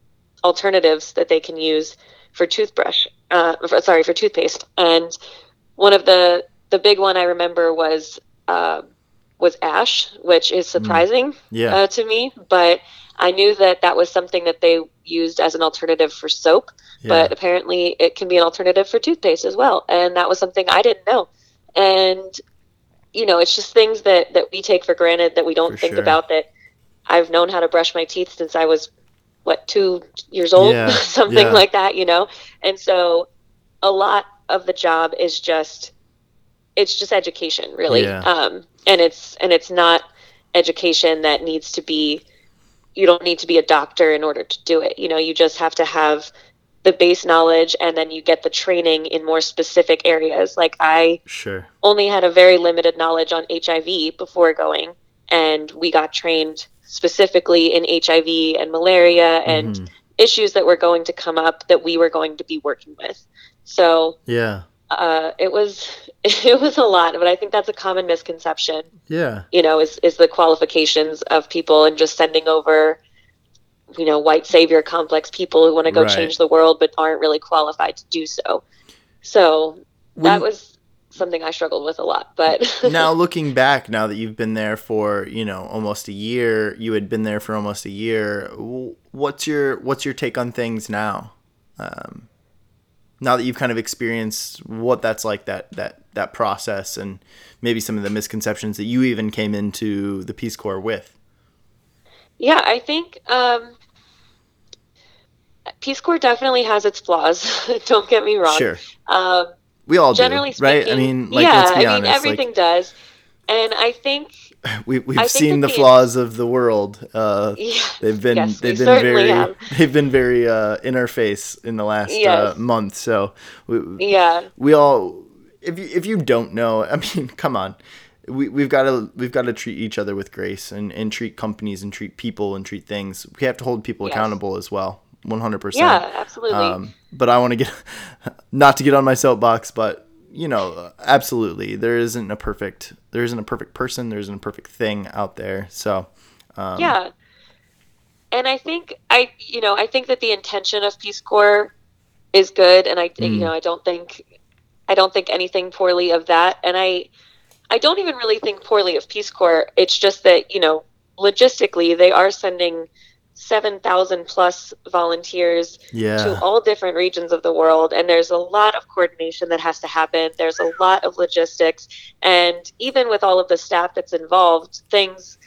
alternatives that they can use for toothbrush. Uh, for, sorry, for toothpaste. And one of the the big one I remember was uh, was ash, which is surprising yeah. uh, to me. But I knew that that was something that they used as an alternative for soap. yeah. But apparently, it can be an alternative for toothpaste as well, and that was something I didn't know. And you know, it's just things that that we take for granted that we don't For think sure. about. That I've known how to brush my teeth since I was what two years old, Yeah, something like that, you know. And so, a lot of the job is just it's just education, really. Yeah. Um, and it's and it's not education that needs to be. You don't need to be a doctor in order to do it. You know, you just have to have the base knowledge, and then you get the training in more specific areas. Like I sure. only had a very limited knowledge on HIV before going, and we got trained specifically in HIV and malaria and Mhm. issues that were going to come up that we were going to be working with. So yeah. uh, it was it was a lot, but I think that's a common misconception. Yeah. You know, is is the qualifications of people and just sending over, you know, white savior complex people who want to go Right. change the world but aren't really qualified to do so. So that was something I struggled with a lot. But now looking back now that you've been there for you know almost a year you had been there for almost a year what's your what's your take on things now um, now that you've kind of experienced what that's like that that that process and maybe some of the misconceptions that you even came into the peace corps with Yeah, I think um, Peace Corps definitely has its flaws. Don't get me wrong. sure Um, we all generally do right speaking, i mean like yeah, let's be I honest mean everything does, and I think like we, we've seen the flaws of the world uh, yeah, They've been Yes, they've been very have. they've been very uh, in our face in the last uh, month. So we, yeah, we all if you if you don't know, I mean, come on. We we've got to we've got to treat each other with grace and, and treat companies and treat people and treat things. We have to hold people Yes. accountable as well. 100%. yeah, absolutely. Um, but I want to get not to get on my soapbox, but you know, absolutely, there isn't a perfect there isn't a perfect person, there isn't a perfect thing out there. So, um, yeah, and I think I, you know, I think that the intention of Peace Corps is good, and I, you Mm. know, I don't think, I don't think anything poorly of that, and I, I don't even really think poorly of Peace Corps. It's just that you know, logistically, they are sending seven thousand plus volunteers yeah, to all different regions of the world and there's a lot of coordination that has to happen. There's a lot of logistics and even with all of the staff that's involved things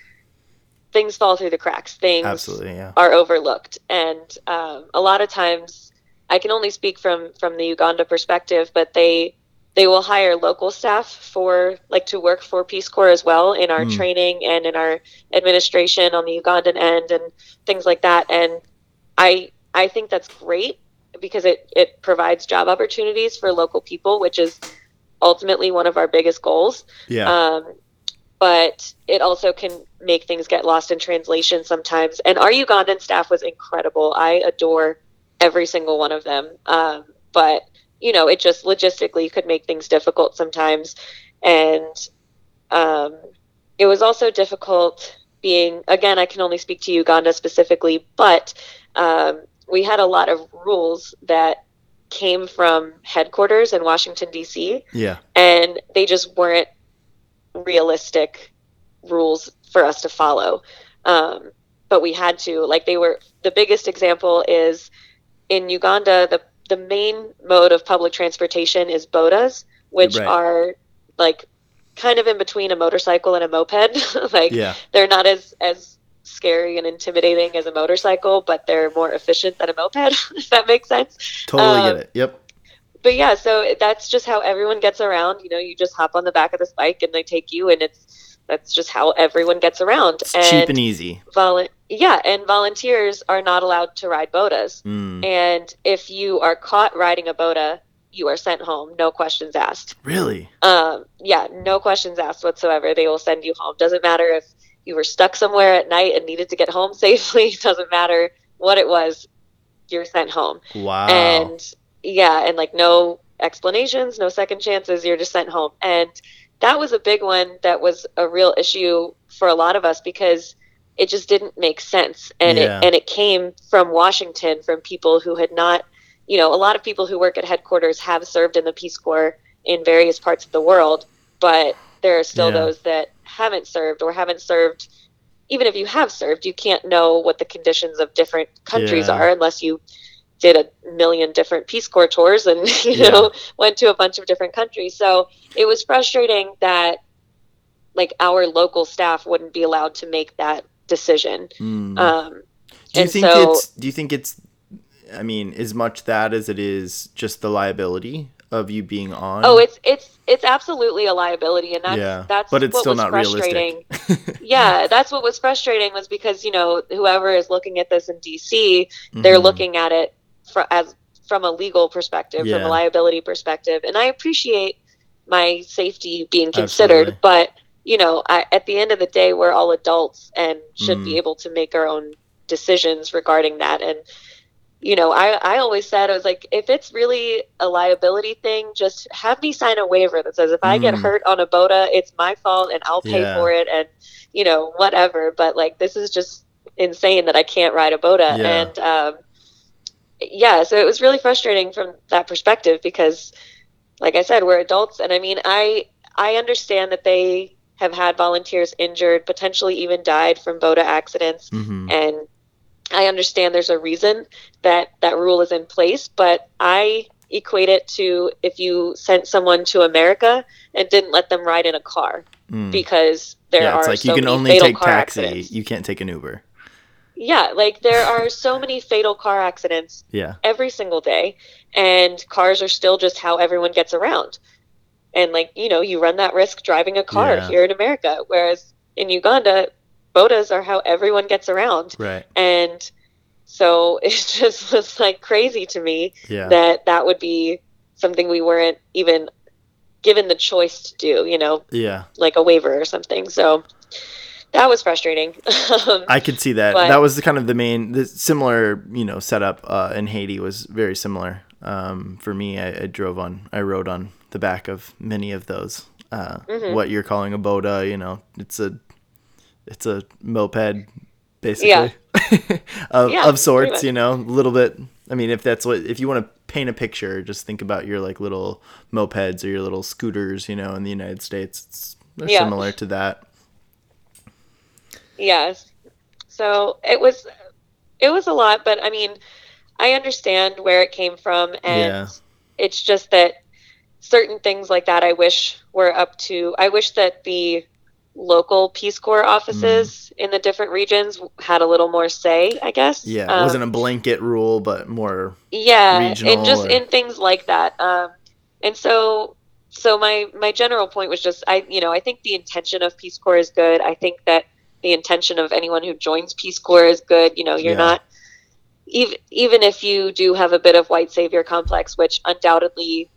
things fall through the cracks. Things absolutely, yeah, are overlooked and um, a lot of times i can only speak from from the uganda perspective but they they will hire local staff for like to work for peace corps as well in our Mm. training and in our administration on the ugandan end and things like that and i i think that's great because it it provides job opportunities for local people which is ultimately one of our biggest goals yeah, um, but it also can make things get lost in translation sometimes. And our Ugandan staff was incredible. I adore every single one of them. Um, but you know, it just logistically could make things difficult sometimes, and um, it was also difficult being. Again, I can only speak to Uganda specifically, but um, we had a lot of rules that came from headquarters in Washington D.C yeah, and they just weren't realistic rules for us to follow. Um, but we had to. Like they were. The biggest example is in Uganda. The the main mode of public transportation is bodas, which Right. are like kind of in between a motorcycle and a moped. like yeah, they're not as as scary and intimidating as a motorcycle, but they're more efficient than a moped. if that makes sense totally um, get it. Yep, but yeah, so that's just how everyone gets around. You know, you just hop on the back of this bike and they take you, and it's that's just how everyone gets around. It's cheap and easy. Volu- yeah, and volunteers are not allowed to ride bodas. Mm. And if you are caught riding a boda, you are sent home, no questions asked. Really? Um, yeah, no questions asked whatsoever. They will send you home. Doesn't matter if you were stuck somewhere at night and needed to get home safely. Doesn't matter what it was. You're sent home. Wow. And yeah, and like no explanations, no second chances. You're just sent home. And that was a big one. That was a real issue for a lot of us because it just didn't make sense. And Yeah. it and it came from Washington from people who had not you know, a lot of people who work at headquarters have served in the Peace Corps in various parts of the world, but there are still Yeah. those that haven't served or haven't served. Even if you have served, you can't know what the conditions of different countries Yeah. are unless you did a million different Peace Corps tours and you Yeah. know went to a bunch of different countries. So it was frustrating that like our local staff wouldn't be allowed to make that decision. Mm. Um, do you think so- it's? Do you think it's? I mean, as much that as it is just the liability of you being on. Oh, it's it's it's absolutely a liability, and that's yeah, that's but it's what still was not frustrating. realistic. yeah, that's what was frustrating was because you know whoever is looking at this in DC, they're Mhm. looking at it fr- as from a legal perspective, from a liability perspective, and I appreciate my safety being considered, Absolutely. but you know, I, at the end of the day, we're all adults and should Mm. be able to make our own decisions regarding that, and you know, I, I always said, I was like, if it's really a liability thing, just have me sign a waiver that says if I get Mm. hurt on a boda, it's my fault and I'll pay Yeah. for it and, you know, whatever. But like, this is just insane that I can't ride a boda. Yeah. And, um, yeah, so it was really frustrating from that perspective because, like I said, we're adults. And I mean, I, I understand that they have had volunteers injured, potentially even died from boda accidents Mhm. and I understand there's a reason that that rule is in place, but I equate it to if you sent someone to America and didn't let them ride in a car Mm. because there yeah, are it's like so you can only take taxi. accidents. You can't take an Uber. Yeah, like there are so many fatal car accidents Yeah. every single day, and cars are still just how everyone gets around. And like you know, you run that risk driving a car Yeah. here in America, whereas in Uganda, bodas are how everyone gets around. Right. and so it just was like crazy to me Yeah. that that would be something we weren't even given the choice to do you know yeah. like a waiver or something so that was frustrating I could see that. But- that was the kind of the main, the similar, you know, setup uh, in Haiti was very similar. Um, for me, I, I drove on, I rode on the back of many of those. Uh, Mhm. What you're calling a boda, you know, it's a, it's a moped, basically, Yeah. of, Yeah, of sorts. You know, a little bit. I mean, if that's what, if you want to paint a picture, just think about your like little mopeds or your little scooters. You know, in the United States, it's they're Yeah. similar to that. Yes. So it was it was a lot but i mean i understand where it came from and Yeah. it's just that certain things like that i wish were up to i wish that the local peace corps offices in the different regions had a little more say i guess. Yeah, it Um, wasn't a blanket rule, but more yeah and just or- in things like that um and so so my my general point was just i you know i think the intention of peace corps is good. I think that the intention of anyone who joins peace corps is good you know you're Yeah. not even even if you do have a bit of white savior complex which undoubtedly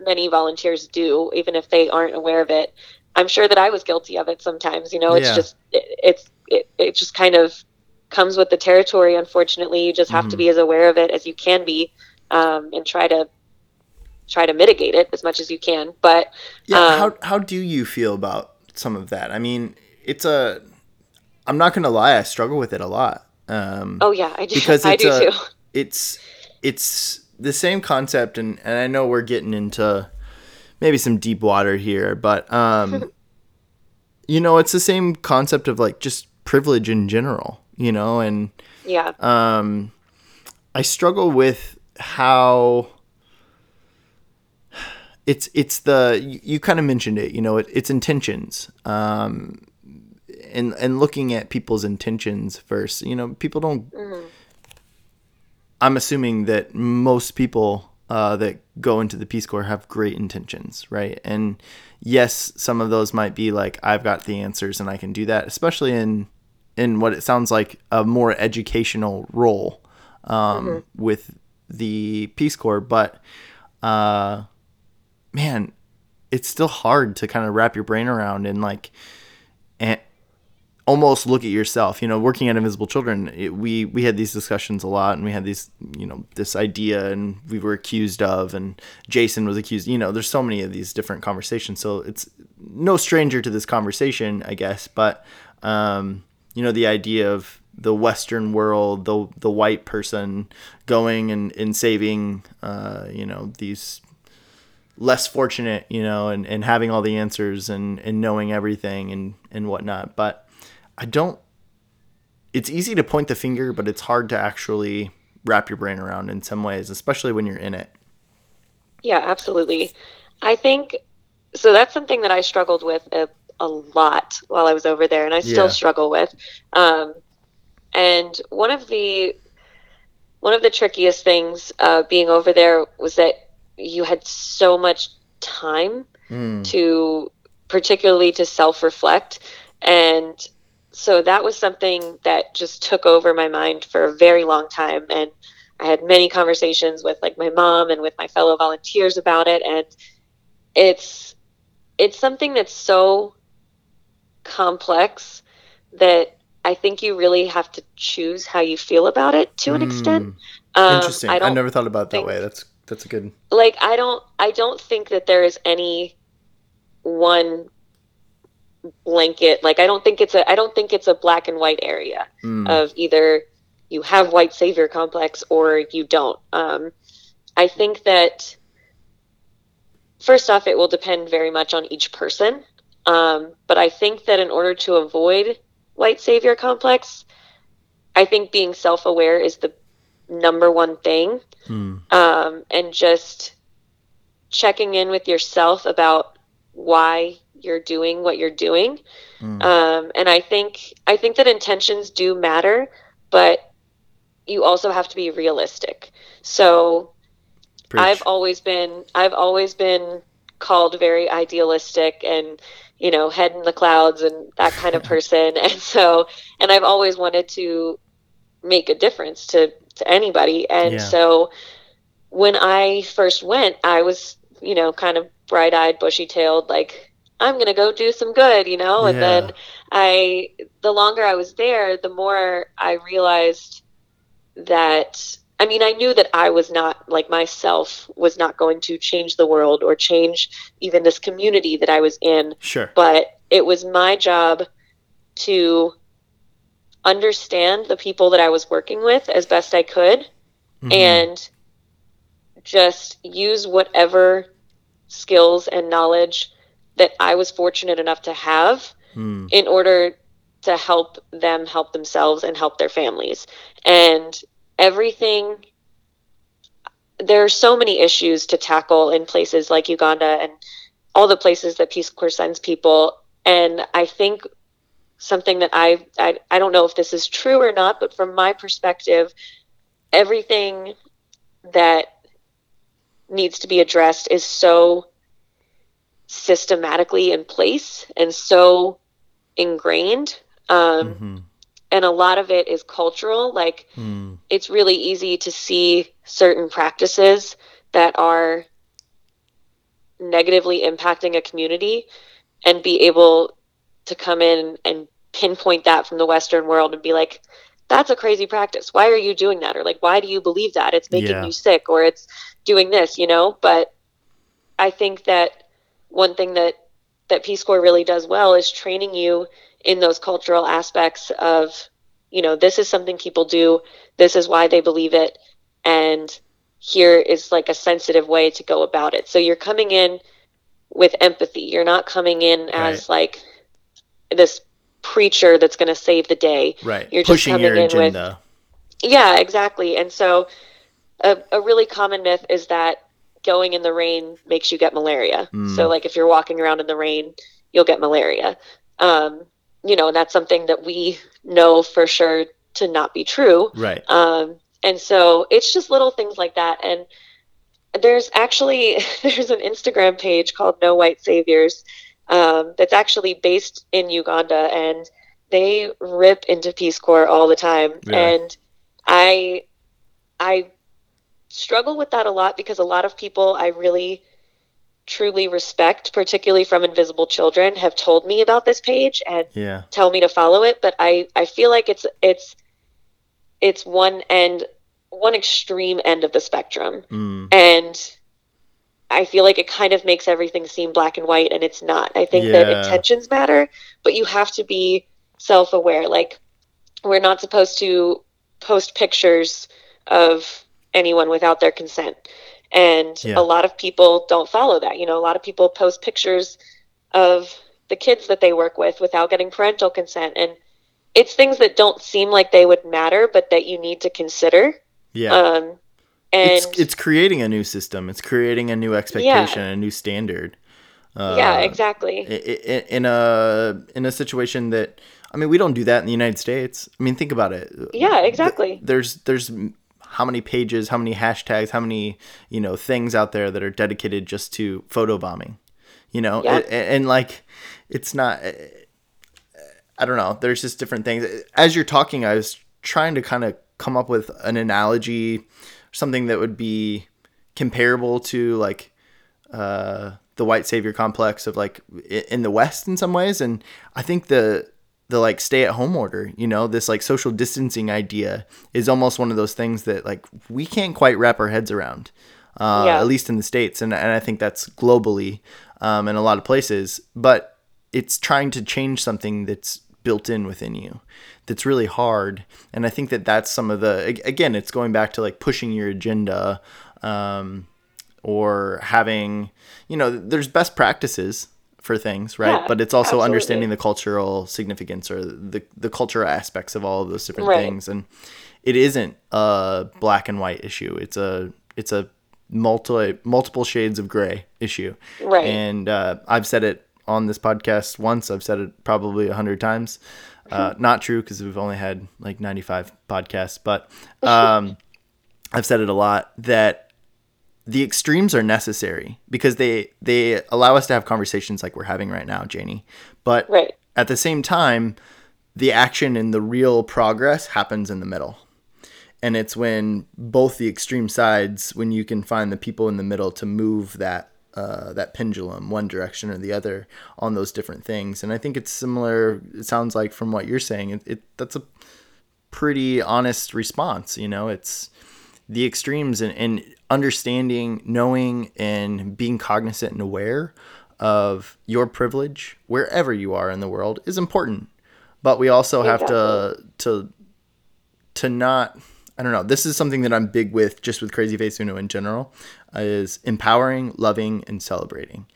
many volunteers do even if they aren't aware of it i'm sure that i was guilty of it sometimes you know it's Yeah. just it, it's it, it just kind of comes with the territory unfortunately you just have to Mhm. be as aware of it as you can be um, and try to try to mitigate it as much as you can but Yeah, Um, how how do you feel about some of that? I mean, it's a I'm not going to lie, I struggle with it a lot. Um oh yeah i do Because i do a- too it's it's the same concept and and I know we're getting into maybe some deep water here, but um you know, it's the same concept of like just privilege in general, you know, and yeah um, I struggle with how it's it's the you, you kind of mentioned it, you know, it, it's intentions. Um, and and looking at people's intentions first, you know, people don't. Mhm. I'm assuming that most people uh, that go into the Peace Corps have great intentions, right? And yes, some of those might be like I've got the answers and I can do that, especially in in what it sounds like a more educational role um, mm-hmm. with the Peace Corps. But uh, man, it's still hard to kind of wrap your brain around and like and almost look at yourself. You know working at invisible children it, we we had these discussions a lot and we had these you know this idea and we were accused of and jason was accused you know there's so many of these different conversations. So it's no stranger to this conversation i guess but um you know the idea of the western world the the white person going and, and saving uh you know these less fortunate, you know, and, and having all the answers and, and knowing everything and, and whatnot. But I don't, it's easy to point the finger, but it's hard to actually wrap your brain around in some ways, especially when you're in it. Yeah, absolutely. I think, so that's something that I struggled with a, a lot while I was over there and I still yeah. struggle with. Um, and one of the, one of the trickiest things uh, being over there was that you had so much time mm. to particularly to self-reflect. And so that was something that just took over my mind for a very long time. And i had many conversations with like my mom and with my fellow volunteers about it. And it's it's something that's so complex that i think you really have to choose how you feel about it to an mm. extent. Um, interesting. I, I never thought about it that way. That's that's a good like i don't i don't think that there is any one blanket like i don't think it's a i don't think it's a black and white area mm. of either you have white savior complex or you don't um i think that first off it will depend very much on each person um but i think that in order to avoid white savior complex i think being self-aware is the number one thing hmm. um, and just checking in with yourself about why you're doing what you're doing hmm. um, and i think i think that intentions do matter but you also have to be realistic so Preach. i've always been i've always been called very idealistic and you know head in the clouds and that kind of person and so and i've always wanted to make a difference to to anybody. And yeah. so when I first went, I was, you know, kind of bright eyed, bushy tailed, like, I'm going to go do some good, you know? And yeah. then I, the longer I was there, the more I realized that, I mean, I knew that I was not, like myself, was not going to change the world or change even this community that I was in. Sure. But it was my job to understand the people that I was working with as best I could mm-hmm. and just use whatever skills and knowledge that I was fortunate enough to have mm. in order to help them help themselves and help their families. And everything there are so many issues to tackle in places like Uganda and all the places that Peace Corps sends people. And I think something that I, I I don't know if this is true or not, but from my perspective, everything that needs to be addressed is so systematically in place and so ingrained. Um, mm-hmm. And a lot of it is cultural. Like, mm. it's really easy to see certain practices that are negatively impacting a community and be able to come in and pinpoint that from the Western world and be like, that's a crazy practice. Why are you doing that? Or like, why do you believe that? It's making yeah. you sick or it's doing this, you know? But I think that one thing that, that Peace Corps really does well is training you in those cultural aspects of, you know, this is something people do, this is why they believe it, and here is like a sensitive way to go about it. So you're coming in with empathy. You're not coming in as like this preacher that's going to save the day. Right. You're just Pushing coming your in agenda. with. Yeah, exactly. And so, a, a really common myth is that going in the rain makes you get malaria. Mm. So, like if you're walking around in the rain, you'll get malaria. Um, you know, and that's something that we know for sure to not be true. Right. Um, and so it's just little things like that. And there's actually there's an Instagram page called No White Saviors um, that's actually based in Uganda, and they rip into Peace Corps all the time, Yeah. and I I struggle with that a lot because a lot of people I really truly respect, particularly from Invisible Children, have told me about this page and Yeah. tell me to follow it, but I I feel like it's it's it's one end one extreme end of the spectrum Mm. and I feel like it kind of makes everything seem black and white and it's not. I think that intentions matter, but you have to be self-aware. Like we're not supposed to post pictures of anyone without their consent. And Yeah. a lot of people don't follow that. You know, a lot of people post pictures of the kids that they work with without getting parental consent and it's things that don't seem like they would matter but that you need to consider. Yeah. Um and it's it's creating a new system. It's creating a new expectation, a new standard. Uh, yeah, exactly. i- i- in a in a situation that I mean, we don't do that in the United States. I mean, think about it. Yeah, exactly. There's there's how many pages, how many hashtags, how many you know things out there that are dedicated just to photo bombing. You know, Yeah. A- a- and, like it's not. I don't know. There's just different things. As you're talking, I was trying to kind of come up with an analogy, something that would be comparable to like uh, the white savior complex of like in the West in some ways, and I think the the like stay at home order, you know, this like social distancing idea is almost one of those things that like we can't quite wrap our heads around, uh, Yeah. at least in the states, and and I think that's globally um, in a lot of places, but it's trying to change something that's built in within you that's really hard and i think that that's some of the again it's going back to like pushing your agenda um, or having you know there's best practices for things right Yeah, but it's also absolutely. understanding the cultural significance or the the cultural aspects of all of those different Right. things and it isn't a black and white issue it's a it's a multi multiple shades of gray issue Right. and uh, i've said it on this podcast once. I've said it probably a hundred times. Uh, not true because we've only had like 95 podcasts but um, i've said it a lot that the extremes are necessary because they they allow us to have conversations like we're having right now janie. But Right. at the same time the action and the real progress happens in the middle. And it's when both the extreme sides when you can find the people in the middle to move that uh, that pendulum one direction or the other on those different things. And i think it's similar it sounds like from what you're saying it, it that's a pretty honest response you know? It's the extremes and, and understanding knowing and being cognizant and aware of your privilege wherever you are in the world is important. But we also have to to to not I don't know. This is something that I'm big with just with CrazyFaceUno in general is empowering, loving, and celebrating.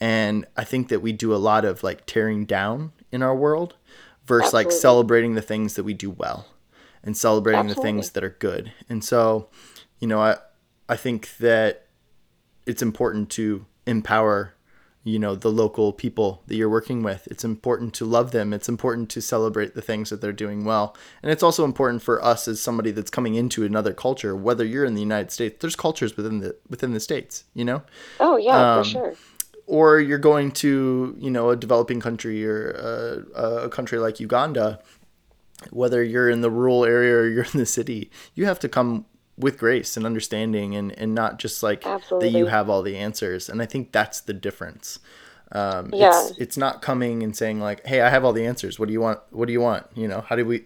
And I think that we do a lot of like tearing down in our world versus like celebrating the things that we do well and celebrating the things that are good. And so, you know, I I think that it's important to empower you know the local people that you're working with. It's important to love them. It's important to celebrate the things that they're doing well. And it's also important for us as somebody that's coming into another culture whether you're in the united states there's cultures within the within the states you know? Oh yeah, Um, for sure. or you're going to you know a developing country or a, a country like Uganda, whether you're in the rural area or you're in the city, you have to come with grace and understanding and, and not just like that you have all the answers. And I think that's the difference. Um, Yeah. it's, it's not coming and saying like, Hey, I have all the answers. What do you want? What do you want? You know, how do we,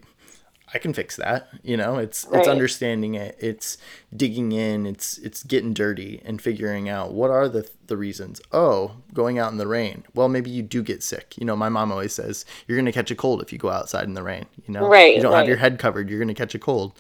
I can fix that. You know, it's, it's understanding it. It's digging in. It's, it's getting dirty and figuring out what are the, the reasons. Oh, going out in the rain. Well, maybe you do get sick. You know, my mom always says you're going to catch a cold if you go outside in the rain. You know, Right, you don't have your head covered. You're going to catch a cold.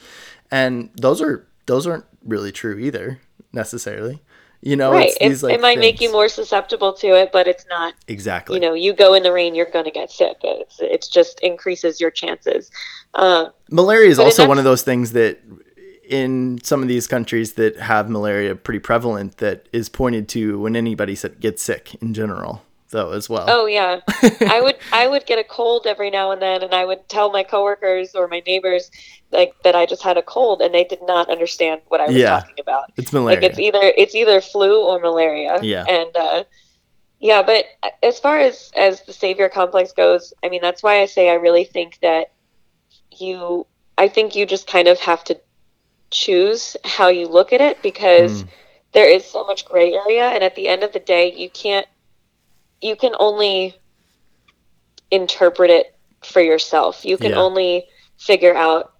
And those are, those aren't really true either necessarily. You know, right. it's It, these like it might make you more susceptible to it, but it's not. exactly. You know, you go in the rain, you're going to get sick. It's it's just increases your chances. Uh, Malaria is also one of those things that in some of these countries that have malaria pretty prevalent that is pointed to when anybody gets sick in general. Though as well. Oh yeah, I would I would get a cold every now and then, and I would tell my coworkers or my neighbors like that I just had a cold, and they did not understand what I was Yeah. talking about. it's malaria. Like it's either it's either flu or malaria. Yeah. And uh, yeah, but as far as as the savior complex goes, I mean that's why I say I really think that you I think you just kind of have to choose how you look at it because Mm. there is so much gray area and at the end of the day you can't you can only interpret it for yourself. You can Yeah. only figure out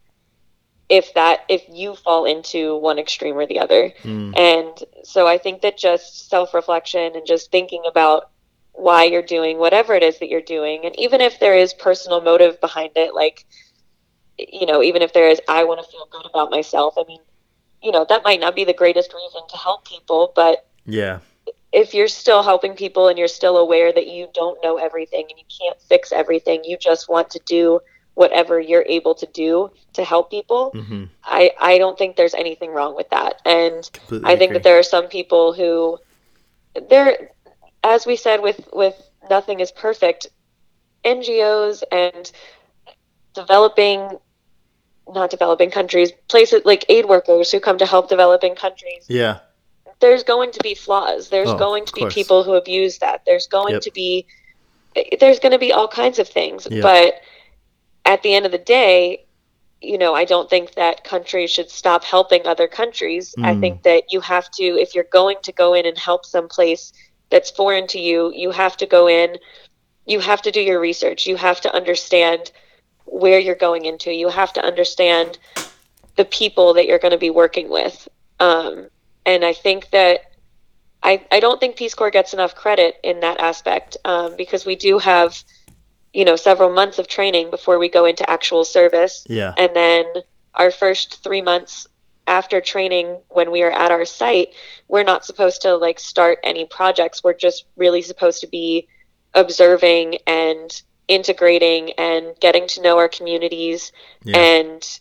if that if you fall into one extreme or the other. Mm. And so I think that just self reflection and just thinking about why you're doing whatever it is that you're doing, and even if there is personal motive behind it, like, you know, even if there is, I want to feel good about myself, I mean, you know, that might not be the greatest reason to help people, but Yeah. If you're still helping people and you're still aware that you don't know everything and you can't fix everything, you just want to do whatever you're able to do to help people. hmm I, I don't think there's anything wrong with that. And Completely. I think agree. that there are some people who there as we said with with nothing is perfect NGOs and developing not developing countries places like aid workers who come to help developing countries Yeah. There's going to be flaws there's Oh, going to be course. people who abuse that there's going Yep. to be there's going to be all kinds of things Yeah. but at the end of the day you know i don't think that countries should stop helping other countries i Mm. think that you have to if you're going to go in and help someplace that's foreign to you you have to go in you have to do your research you have to understand where you're going into you have to understand the people that you're going to be working with um, and i think that I, I don't think Peace Corps gets enough credit in that aspect um, because we do have, you know, several months of training before we go into actual service. Yeah. And then our first three months after training, when we are at our site, we're not supposed to like start any projects. We're just really supposed to be observing and integrating and getting to know our communities Yeah. and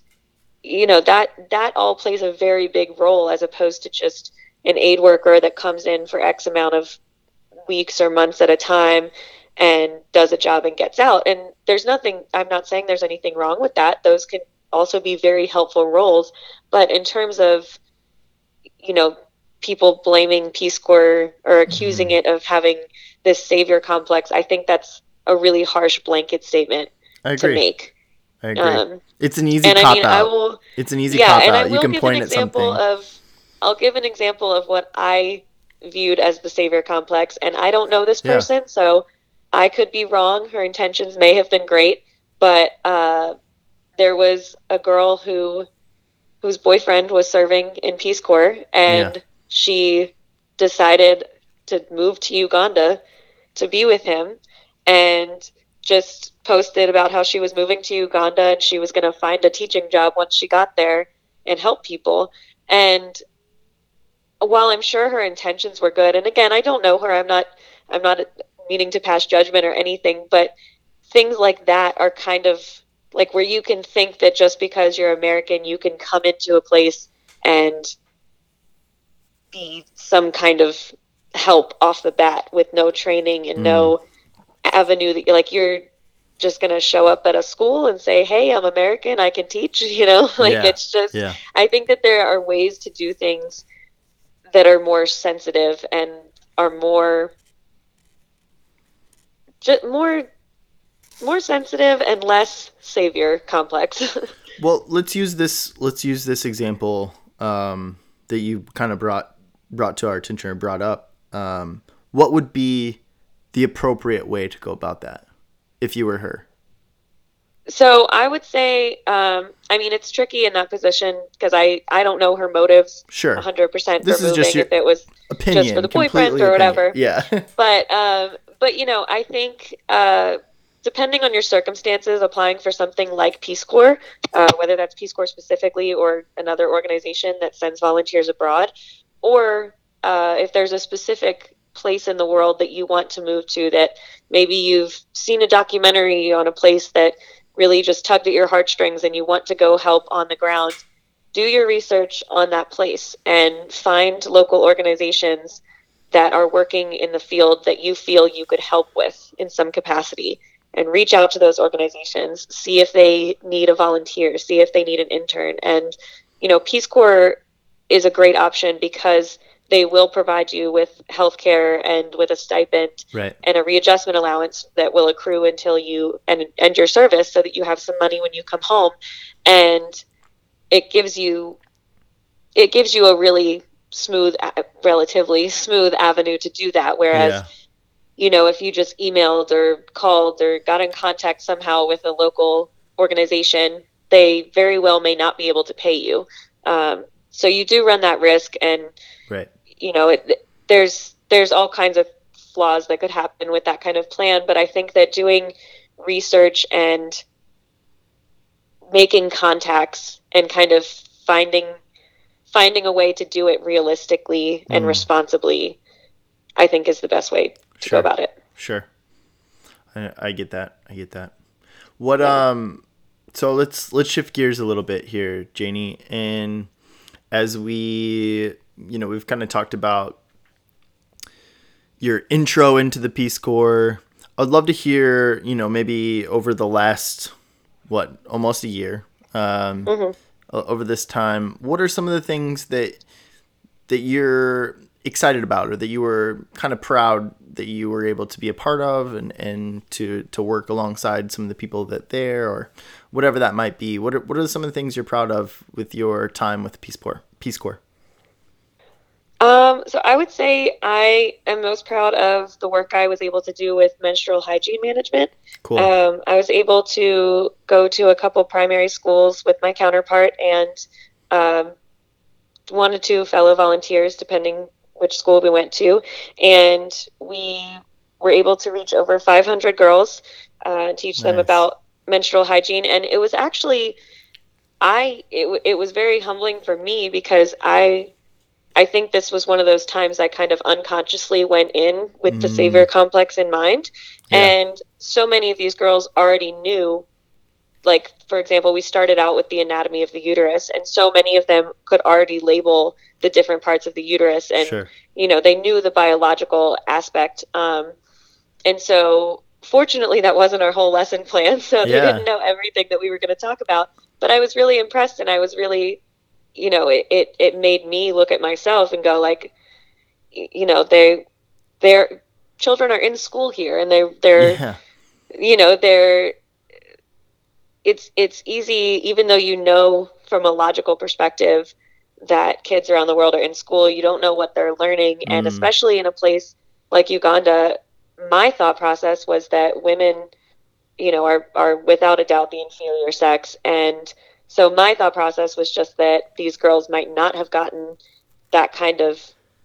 you know that that all plays a very big role as opposed to just an aid worker that comes in for x amount of weeks or months at a time and does a job and gets out. And there's nothing i'm not saying there's anything wrong with that. Those can also be very helpful roles. But in terms of you know people blaming peace corps or accusing mm-hmm. it of having this savior complex i think that's a really harsh blanket statement to make I agree. um, it's an easy and cop i mean out. i will it's an easy yeah, cop and I out. will You can give point an at something. example of. I'll give an example of what I viewed as the savior complex, and I don't know this Yeah. person, so I could be wrong. Her intentions may have been great, but uh, there was a girl who whose boyfriend was serving in Peace Corps, and she decided to move to Uganda to be with him, and just posted about how she was moving to Uganda and she was going to find a teaching job once she got there and help people. And while I'm sure her intentions were good, and again, I don't know her. I'm not. I'm not meaning to pass judgment or anything, but things like that are kind of like where you can think that just because you're American, you can come into a place and be some kind of help off the bat with no training and no mm-hmm. Avenue that you're like you're just going to show up at a school and say, "Hey, I'm American. I can teach." You know, like Yeah. it's just. Yeah. I think that there are ways to do things that are more sensitive and are more just more more sensitive and less savior complex. Well, let's use this. Let's use this example um, that you kind of brought brought to our attention or brought up. Um, what would be the appropriate way to go about that if you were her? so I would say, um, I mean, it's tricky in that position because I I don't know her motives Sure, 100 percent for This is just your- if it was opinion just for the boyfriend or opinion. whatever. Yeah, but um, but you know, I think uh, depending on your circumstances, applying for something like Peace Corps, uh, whether that's Peace Corps specifically or another organization that sends volunteers abroad, or uh, if there's a specific place in the world that you want to move to that maybe you've seen a documentary on a place that really just tugged at your heartstrings and you want to go help on the ground do your research on that place and find local organizations that are working in the field that you feel you could help with in some capacity and reach out to those organizations, see if they need a volunteer, see if they need an intern. And, you know, Peace Corps is a great option because they will provide you with health care and with a stipend right. and a readjustment allowance that will accrue until you end, end your service so that you have some money when you come home. And it gives you it gives you a really smooth relatively smooth avenue to do that whereas yeah you know, if you just emailed or called or got in contact somehow with a local organization, they very well may not be able to pay you. Um, so you do run that risk, and right. You know, it, there's there's all kinds of flaws that could happen with that kind of plan. But I think that doing research and making contacts and kind of finding finding a way to do it realistically and mm. responsibly, I think is the best way to sure. go about it. Sure. I, I get that. I get that. What yeah. um so let's let's shift gears a little bit here, Janie, and as we you know, we've kind of talked about your intro into the Peace Corps. I'd love to hear, you know, maybe over the last what, almost a year, um, mm-hmm. over this time, what are some of the things that that you're excited about or that you were kind of proud that you were able to be a part of and, and to, to work alongside some of the people that there or whatever that might be. What are, what are some of the things you're proud of with your time with Peace Corps? Peace Corps? Um, so I would say I am most proud of the work I was able to do with menstrual hygiene management. Cool. Um, I was able to go to a couple primary schools with my counterpart and um, one or two fellow volunteers, depending which school we went to, and we were able to reach over 500 girls, uh, teach nice. them about menstrual hygiene, and it was actually, I it, it was very humbling for me because I I think this was one of those times I kind of unconsciously went in with mm. the savior complex in mind. Yeah. And so many of these girls already knew like for example we started out with the anatomy of the uterus and so many of them could already label the different parts of the uterus and sure. you know they knew the biological aspect um, and so fortunately that wasn't our whole lesson plan so yeah. they didn't know everything that we were going to talk about but i was really impressed and i was really you know it, it, it made me look at myself and go like you know they their children are in school here and they they're yeah. you know they're it's it's easy even though you know from a logical perspective that kids around the world are in school you don't know what they're learning mm. and especially in a place like Uganda my thought process was that women you know are are without a doubt the inferior sex and so my thought process was just that these girls might not have gotten that kind of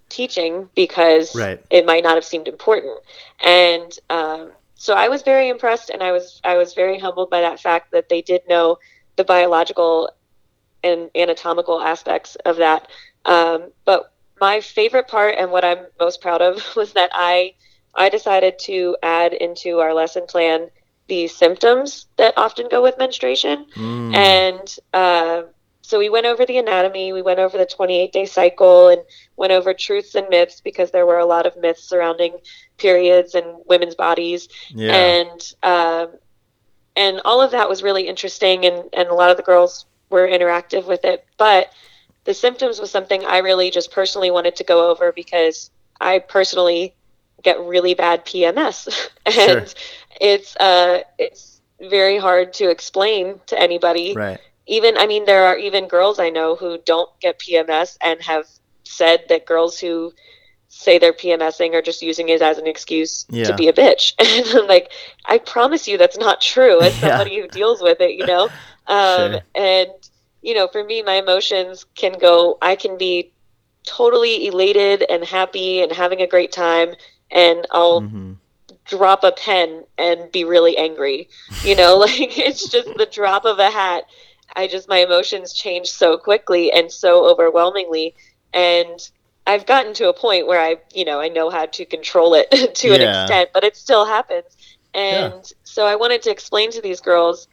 teaching because right. it might not have seemed important and um, so I was very impressed, and I was I was very humbled by that fact that they did know the biological and anatomical aspects of that. Um, but my favorite part and what I'm most proud of was that I I decided to add into our lesson plan the symptoms that often go with menstruation, mm. and uh, so we went over the anatomy, we went over the 28 day cycle, and went over truths and myths because there were a lot of myths surrounding periods and women's bodies. Yeah. And um, and all of that was really interesting, and, and a lot of the girls were interactive with it. But the symptoms was something I really just personally wanted to go over because I personally get really bad PMS, and sure. it's uh it's very hard to explain to anybody. Right even I mean there are even girls I know who don't get PMS and have said that girls who say they're PMSing are just using it as an excuse yeah. to be a bitch. And I'm like, I promise you that's not true as somebody who deals with it, you know? Um, sure. And, you know, for me, my emotions can go, I can be totally elated and happy and having a great time. And I'll mm-hmm. drop a pen and be really angry. You know, like it's just the drop of a hat I just my emotions change so quickly and so overwhelmingly and I've gotten to a point where I, you know, I know how to control it to yeah. an extent, but it still happens. And yeah. so I wanted to explain to these girls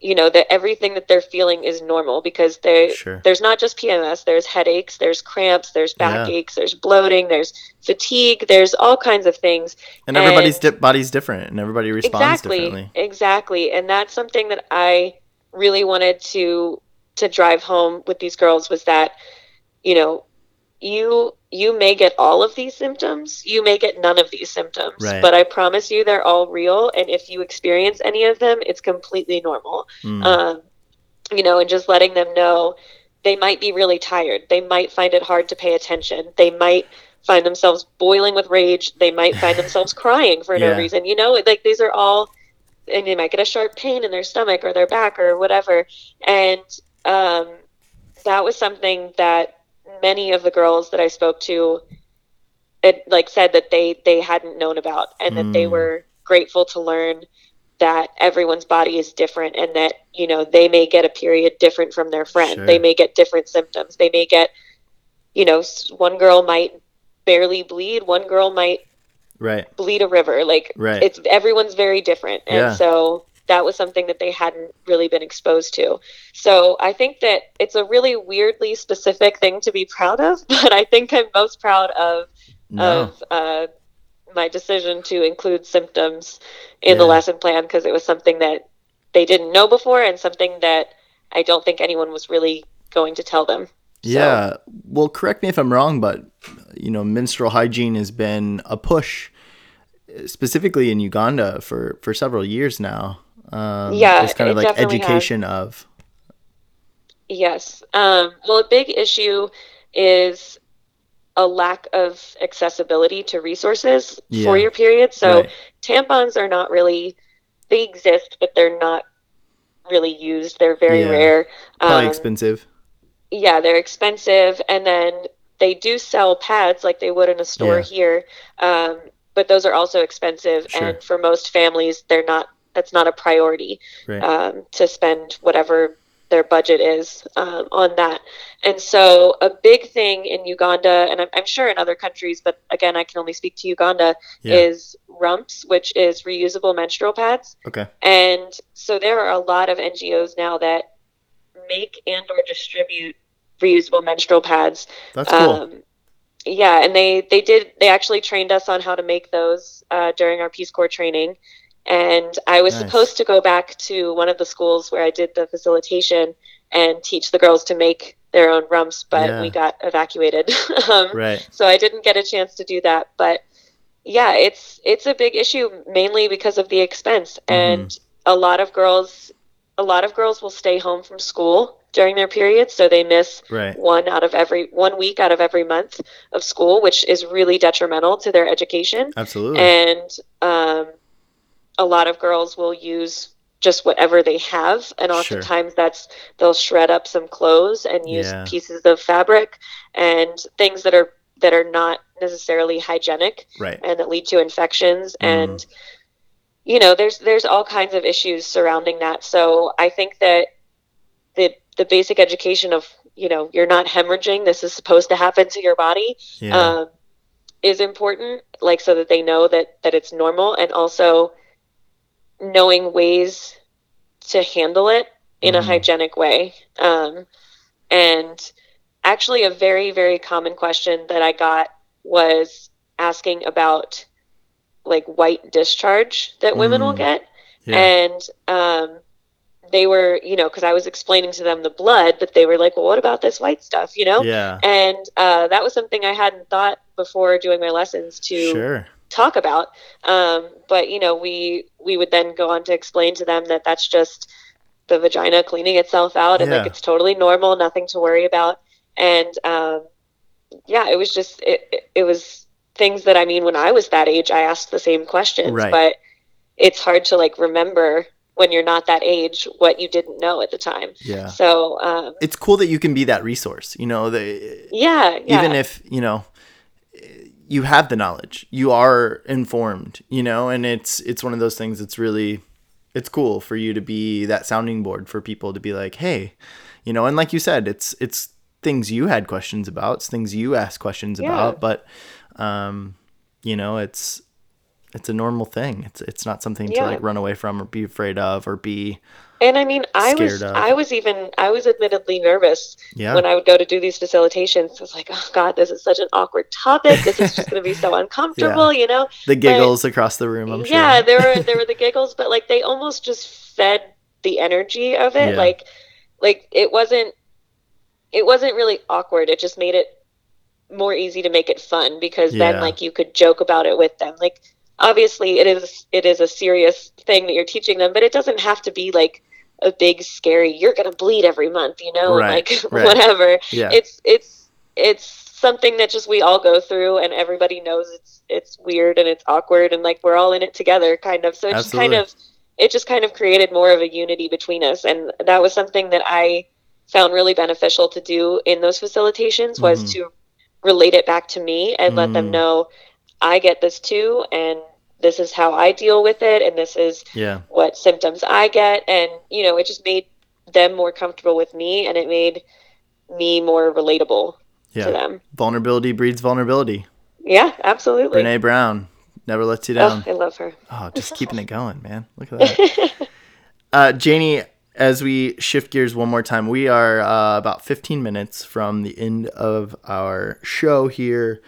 you know that everything that they're feeling is normal because they Sure. there's not just PMS. There's headaches, there's cramps, there's Yeah. backaches, there's bloating, there's fatigue, there's all kinds of things. And everybody's di- body's different, and everybody responds exactly differently. exactly and that's something that i really wanted to to drive home with these girls was that you know you you may get all of these symptoms you may get none of these symptoms Right. but i promise you they're all real and if you experience any of them it's completely normal Mm. um, you know, and just letting them know they might be really tired. They might find it hard to pay attention. They might find themselves boiling with rage. They might find themselves crying for Yeah. no reason. You know, like these are all, and they might get a sharp pain in their stomach or their back or whatever. And um, that was something that many of the girls that I spoke to, it like said that they they hadn't known about, and that they Mm. were grateful to learn that everyone's body is different and that you know they may get a period different from their friend Sure. they may get different symptoms they may get you know one girl might barely bleed one girl might right. bleed a river like Right. it's everyone's very different and Yeah. so that was something that they hadn't really been exposed to so i think that it's a really weirdly specific thing to be proud of but i think i'm most proud of No. of uh, my decision to include symptoms in the lesson plan because it was something that they didn't know before and something that I don't think anyone was really going to tell them. So- Yeah. Well, correct me if I'm wrong, but you know, menstrual hygiene has been a push, specifically in Uganda for for several years now. Um, Yeah, it's kind of like definitely has. education of. Yes. Um, well, a big issue is a lack of accessibility to resources Yeah. for your period. So Right. tampons are not really, they exist, but they're not really used. They're very Yeah. rare. Probably Um, expensive. yeah, they're expensive, and then they do sell pads like they would in a store Yeah. here, um, but those are also expensive, Sure. and for most families, they're not. That's not a priority Right. um, to spend whatever their budget is um, on that. And so, a big thing in Uganda, and I'm, I'm sure in other countries, but again, I can only speak to Uganda, Yeah. is RUMPS, which is reusable menstrual pads. okay. And so there are a lot of NGOs now that make and or distribute reusable menstrual pads. That's cool. Um, yeah, and they they did they actually trained us on how to make those uh, during our Peace Corps training. And I was Nice. supposed to go back to one of the schools where I did the facilitation and teach the girls to make their own rumps, but Yeah. we got evacuated. um, right. so I didn't get a chance to do that. But yeah, it's it's a big issue mainly because of the expense, and a lot of girls, a lot of girls will stay home from school during their periods, so they miss Right. one out of every one week out of every month of school, which is really detrimental to their education. Absolutely. And um, a lot of girls will use just whatever they have, and Sure. oftentimes that's they'll shred up some clothes and use Yeah. pieces of fabric and things that are that are not necessarily hygienic right. and that lead to infections Mm. and you know there's there's all kinds of issues surrounding that so i think that the the basic education of you know you're not hemorrhaging this is supposed to happen to your body Yeah. um, is important like so that they know that that it's normal and also knowing ways to handle it in Mhm. a hygienic way um, and actually a very very common question that i got was asking about like white discharge that women will Mm. get yeah. and um, they were you know because i was explaining to them the blood but they were like well what about this white stuff you know yeah. and uh, that was something i hadn't thought before doing my lessons to Sure. talk about um, but you know we we would then go on to explain to them that that's just the vagina cleaning itself out and like it's totally normal nothing to worry about and um, yeah it was just it, it, it was things that i mean when i was that age i asked the same questions Right. but it's hard to like remember when you're not that age what you didn't know at the time Yeah. so um, It's cool that you can be that resource. You know, the yeah, yeah even if you know you have the knowledge you are informed you know and it's it's one of those things that's really it's cool for you to be that sounding board for people to be like hey you know and like you said it's it's things you had questions about it's things you asked questions Yeah. about but um you know it's it's a normal thing. It's it's not something Yeah. to like run away from or be afraid of or be And I mean, I was of. I was even I was admittedly nervous yeah. when I would go to do these facilitations. I was like, oh God, this is such an awkward topic. This is just going to be so uncomfortable, you know? the giggles across the room, I'm sure. yeah, there were there were the giggles, but like they almost just fed the energy of it. Yeah. Like like it wasn't it wasn't really awkward. It just made it more easy to make it fun because Yeah. then like you could joke about it with them. Like obviously it is it is a serious thing that you're teaching them, but it doesn't have to be like a big scary you're going to bleed every month, you know, Right, like right. whatever yeah. it's it's it's something that just we all go through and everybody knows it's it's weird and it's awkward and like we're all in it together kind of so it just kind of it just kind of created more of a unity between us and that was something that i found really beneficial to do in those facilitations was Mhm. to relate it back to me and let Mm. them know i get this too and this is how i deal with it and this is yeah. what symptoms I get. And, you know, it just made them more comfortable with me and it made me more relatable to them. Vulnerability breeds vulnerability. Yeah, absolutely. Brene Brown never lets you oh, down. I love her. Oh, just keeping it going, man. Look at that. Uh, Janie, as we shift gears one more time, we are uh, about 15 minutes from the end of our show here.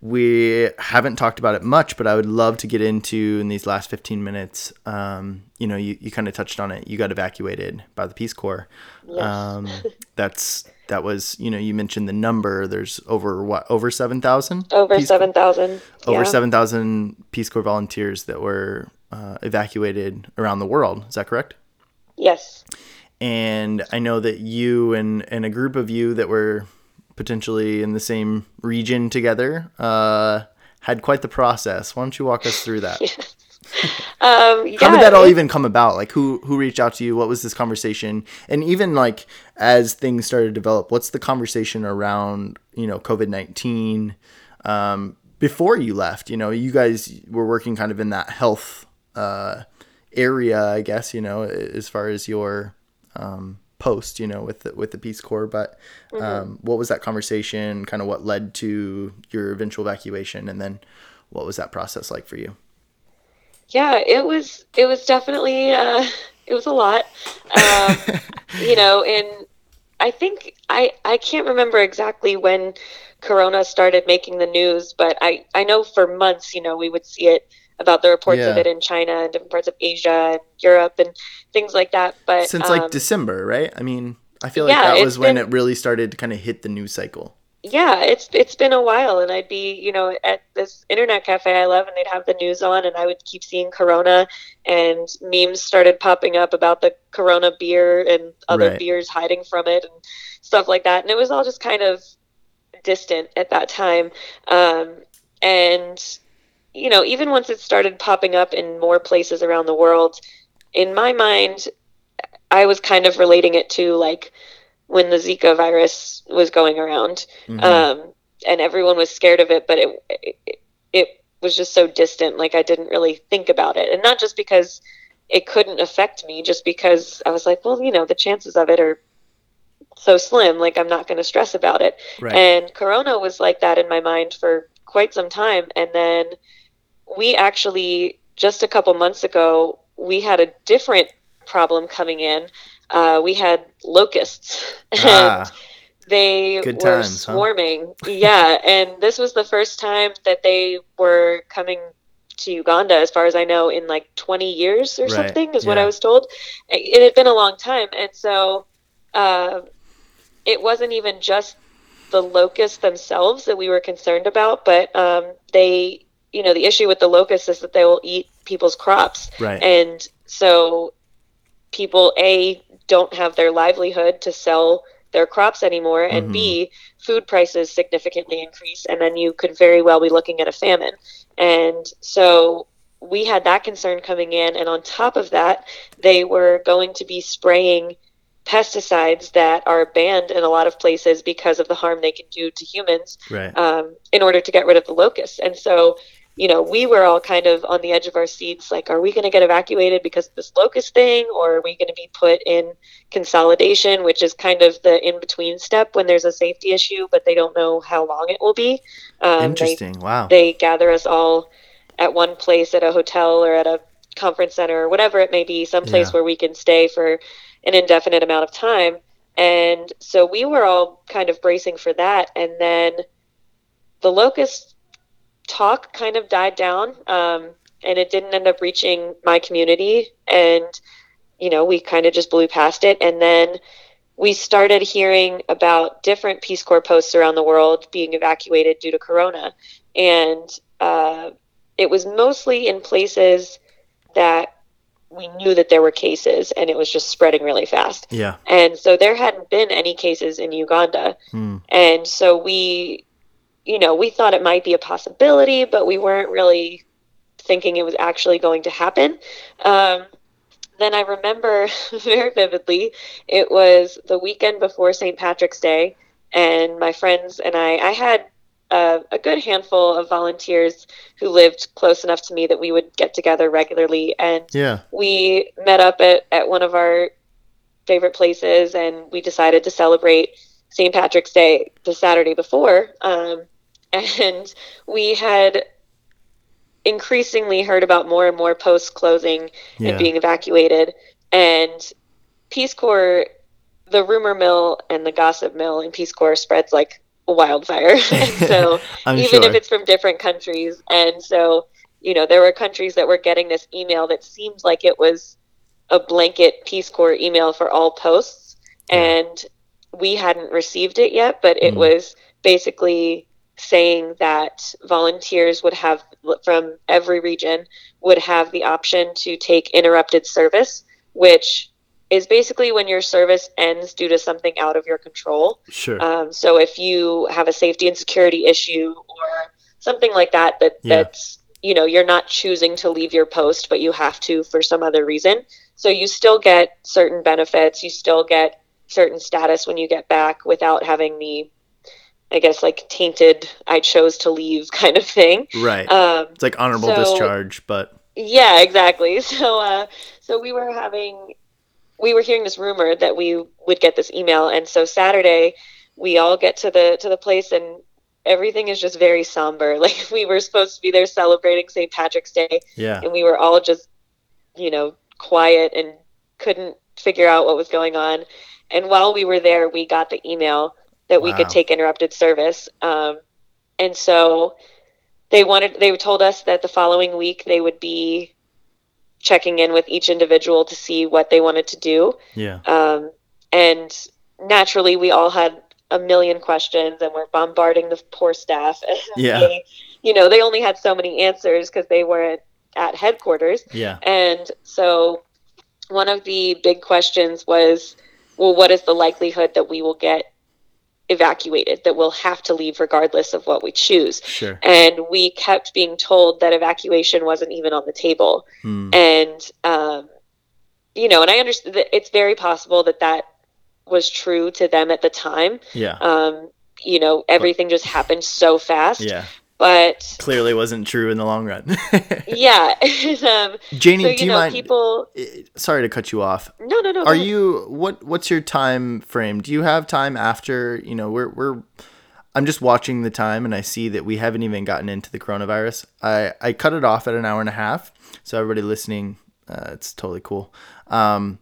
We haven't talked about it much, but I would love to get into in these last 15 minutes. Um, you know, you, you kind of touched on it. You got evacuated by the Peace Corps. Yes. Um, that's that was you know you mentioned the number. There's over what over 7,000 Over Peace Corps- 7,000. over 7,000 Peace Corps volunteers that were uh, evacuated around the world. Is that correct? Yes. And I know that you and, and a group of you that were potentially in the same region together uh, had quite the process. Why don't you walk us through that? Um, yeah, How did that all it- even come about? Like who who reached out to you? What was this conversation? And even like as things started to develop, what's the conversation around you know COVID nineteen um, before you left? You know, you guys were working kind of in that health uh, area, I guess. You know, as far as your um, post, you know, with the, with the Peace Corps. But um, what was that conversation? Kind of what led to your eventual evacuation, and then what was that process like for you? yeah, it was, it was definitely, uh, it was a lot. Um, you know, and I think I I can't remember exactly when Corona started making the news, but I I know for months, you know, we would see it about the reports of it in China and different parts of Asia and Europe and things like that. But since like um, December, right? I mean, I feel like yeah, that was when been- it really started to kind of hit the news cycle. yeah, it's it's been a while, and I'd be you know at this internet cafe I love, and they'd have the news on, and I would keep seeing Corona, and memes started popping up about the Corona beer and other Right. beers hiding from it and stuff like that, and it was all just kind of distant at that time, um, and you know even once it started popping up in more places around the world, in my mind, I was kind of relating it to like when the Zika virus was going around Mhm. um, and everyone was scared of it, but it, it it was just so distant. Like I didn't really think about it, and not just because it couldn't affect me, just because I was like, well, you know, the chances of it are so slim. Like I'm not going to stress about it. right. And Corona was like that in my mind for quite some time, and then we actually just a couple months ago we had a different problem coming in. Uh, we had locusts. and ah, they were times, huh? swarming. yeah, and this was the first time that they were coming to Uganda, as far as I know, in like 20 years or Right, something, is what. I was told. It had been a long time, and so uh, it wasn't even just the locusts themselves that we were concerned about, but um, they, you know, the issue with the locusts is that they will eat people's crops, right. and so people a don't have their livelihood to sell their crops anymore and Mhm. b food prices significantly increase and then you could very well be looking at a famine and so we had that concern coming in and on top of that they were going to be spraying pesticides that are banned in a lot of places because of the harm they can do to humans right. um, in order to get rid of the locusts. And so, you know, we were all kind of on the edge of our seats like, are we going to get evacuated because of this locust thing? Or are we going to be put in consolidation, which is kind of the in between step when there's a safety issue, but they don't know how long it will be? Um, they, Interesting. Wow. they gather us all at one place at a hotel or at a conference center or whatever it may be, some place Yeah. where we can stay for an indefinite amount of time. And so we were all kind of bracing for that. And then the locust talk kind of died down. Um, and it didn't end up reaching my community. And, you know, we kind of just blew past it. And then we started hearing about different Peace Corps posts around the world being evacuated due to Corona. And uh, it was mostly in places that we knew that there were cases and it was just spreading really fast. Yeah. And so there hadn't been any cases in Uganda. Hmm. And so we, you know, we thought it might be a possibility, but we weren't really thinking it was actually going to happen. Um, then I remember very vividly, it was the weekend before St. Patrick's Day, and my friends and I, I had uh, a good handful of volunteers who lived close enough to me that we would get together regularly. And Yeah. we met up at, at one of our favorite places and we decided to celebrate St. Patrick's Day the Saturday before. Um, and we had increasingly heard about more and more posts closing Yeah. and being evacuated. And Peace Corps, the rumor mill and the gossip mill in Peace Corps spreads like wildfire. and so even sure. if it's from different countries. And so, you know, there were countries that were getting this email that seemed like it was a blanket Peace Corps email for all posts. Yeah. And we hadn't received it yet, but it Mm. was basically saying that volunteers would have, from every region, would have the option to take interrupted service, which is basically when your service ends due to something out of your control. Sure. Um, so if you have a safety and security issue or something like that, that Yeah. that's you know you're not choosing to leave your post, but you have to for some other reason. So you still get certain benefits. You still get certain status when you get back without having the, I guess like tainted "I chose to leave" kind of thing. right. Um, it's like honorable so- discharge, but yeah, exactly. So, uh, so we were having, we were hearing this rumor that we would get this email, and so Saturday, we all get to the to the place, and everything is just very somber. Like we were supposed to be there celebrating St. Patrick's Day, yeah. and we were all just, you know, quiet and couldn't figure out what was going on. And while we were there, we got the email that we Wow. could take interrupted service. Um, and so they wanted, they told us that the following week they would be checking in with each individual to see what they wanted to do. Yeah. Um, and naturally, we all had a million questions and we're bombarding the poor staff. Yeah. They, you know, they only had so many answers because they weren't at headquarters. Yeah. And so one of the big questions was, well, what is the likelihood that we will get evacuated, that we'll have to leave regardless of what we choose? Sure. And we kept being told that evacuation wasn't even on the table. Hmm. And, um, you know, and I understand that it's very possible that that was true to them at the time. Yeah. Um, you know, everything just happened so fast. Yeah. But Clearly wasn't true in the long run. yeah, um, Janie, so do you you know, mind? people. Sorry to cut you off. No, no, no. Are you what? What's your time frame? Do you have time after? You know, we're we're. I'm just watching the time, and I see that we haven't even gotten into the coronavirus. I I cut it off at an hour and a half, so everybody listening, uh, it's totally cool. Um,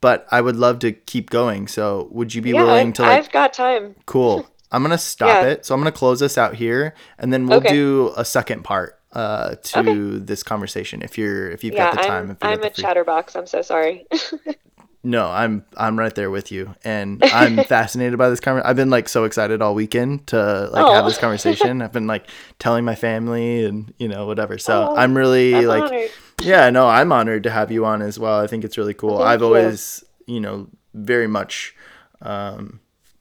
but I would love to keep going. So would you be Yeah, willing I- to like? I've got time. Cool. I'm gonna stop Yeah. it. So I'm gonna close this out here, and then we'll Okay. do a second part uh, to Okay. this conversation if you're if you've yeah, got the time. I'm, I'm a free- chatterbox. I'm so sorry. No, I'm I'm right there with you, and I'm fascinated by this conversation. I've been like so excited all weekend to like have Oh. this conversation. I've been like telling my family and you know whatever. So Oh, I'm really I'm like honored. yeah, no, I'm honored to have you on as well. I think it's really cool. Thank I've you. always, you know, very much, um,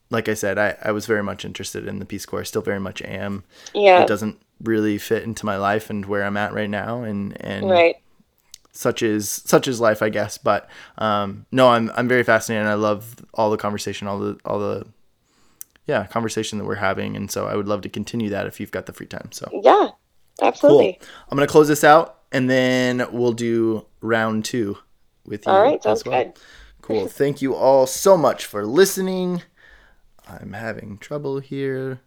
like I said, I, I was very much interested in the Peace Corps. I Still very much am. Yeah. It doesn't really fit into my life and where I'm at right now, and and Right. such is such is life, I guess. But um, no, I'm I'm very fascinated. and I love all the conversation, all the all the yeah conversation that we're having, and so I would love to continue that if you've got the free time. So Yeah. Absolutely. Cool. I'm gonna close this out, and then we'll do round two with you. All right. Sounds well. good. Cool. Thank you all so much for listening. I'm having trouble here.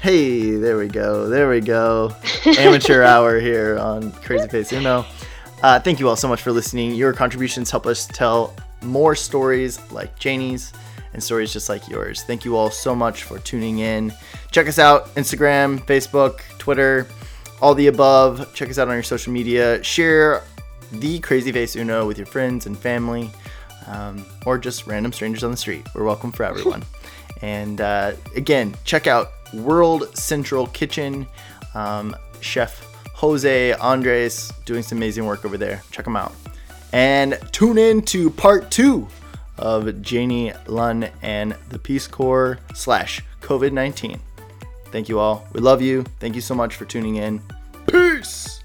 Hey, there we go. There we go. Amateur hour here on CrazyFaceUno. Uh, thank you all so much for listening. Your contributions help us tell more stories like Janie's and stories just like yours. Thank you all so much for tuning in. Check us out Instagram, Facebook, Twitter, all the above. Check us out on your social media. Share the CrazyFaceUno with your friends and family, um, or just random strangers on the street. We're welcome for everyone. and uh, again, check out World Central Kitchen. Um, Chef Jose Andres doing some amazing work over there. Check them out. And tune in to part two of Janie Lunn and the Peace Corps slash COVID 19. Thank you all. We love you. Thank you so much for tuning in. Peace.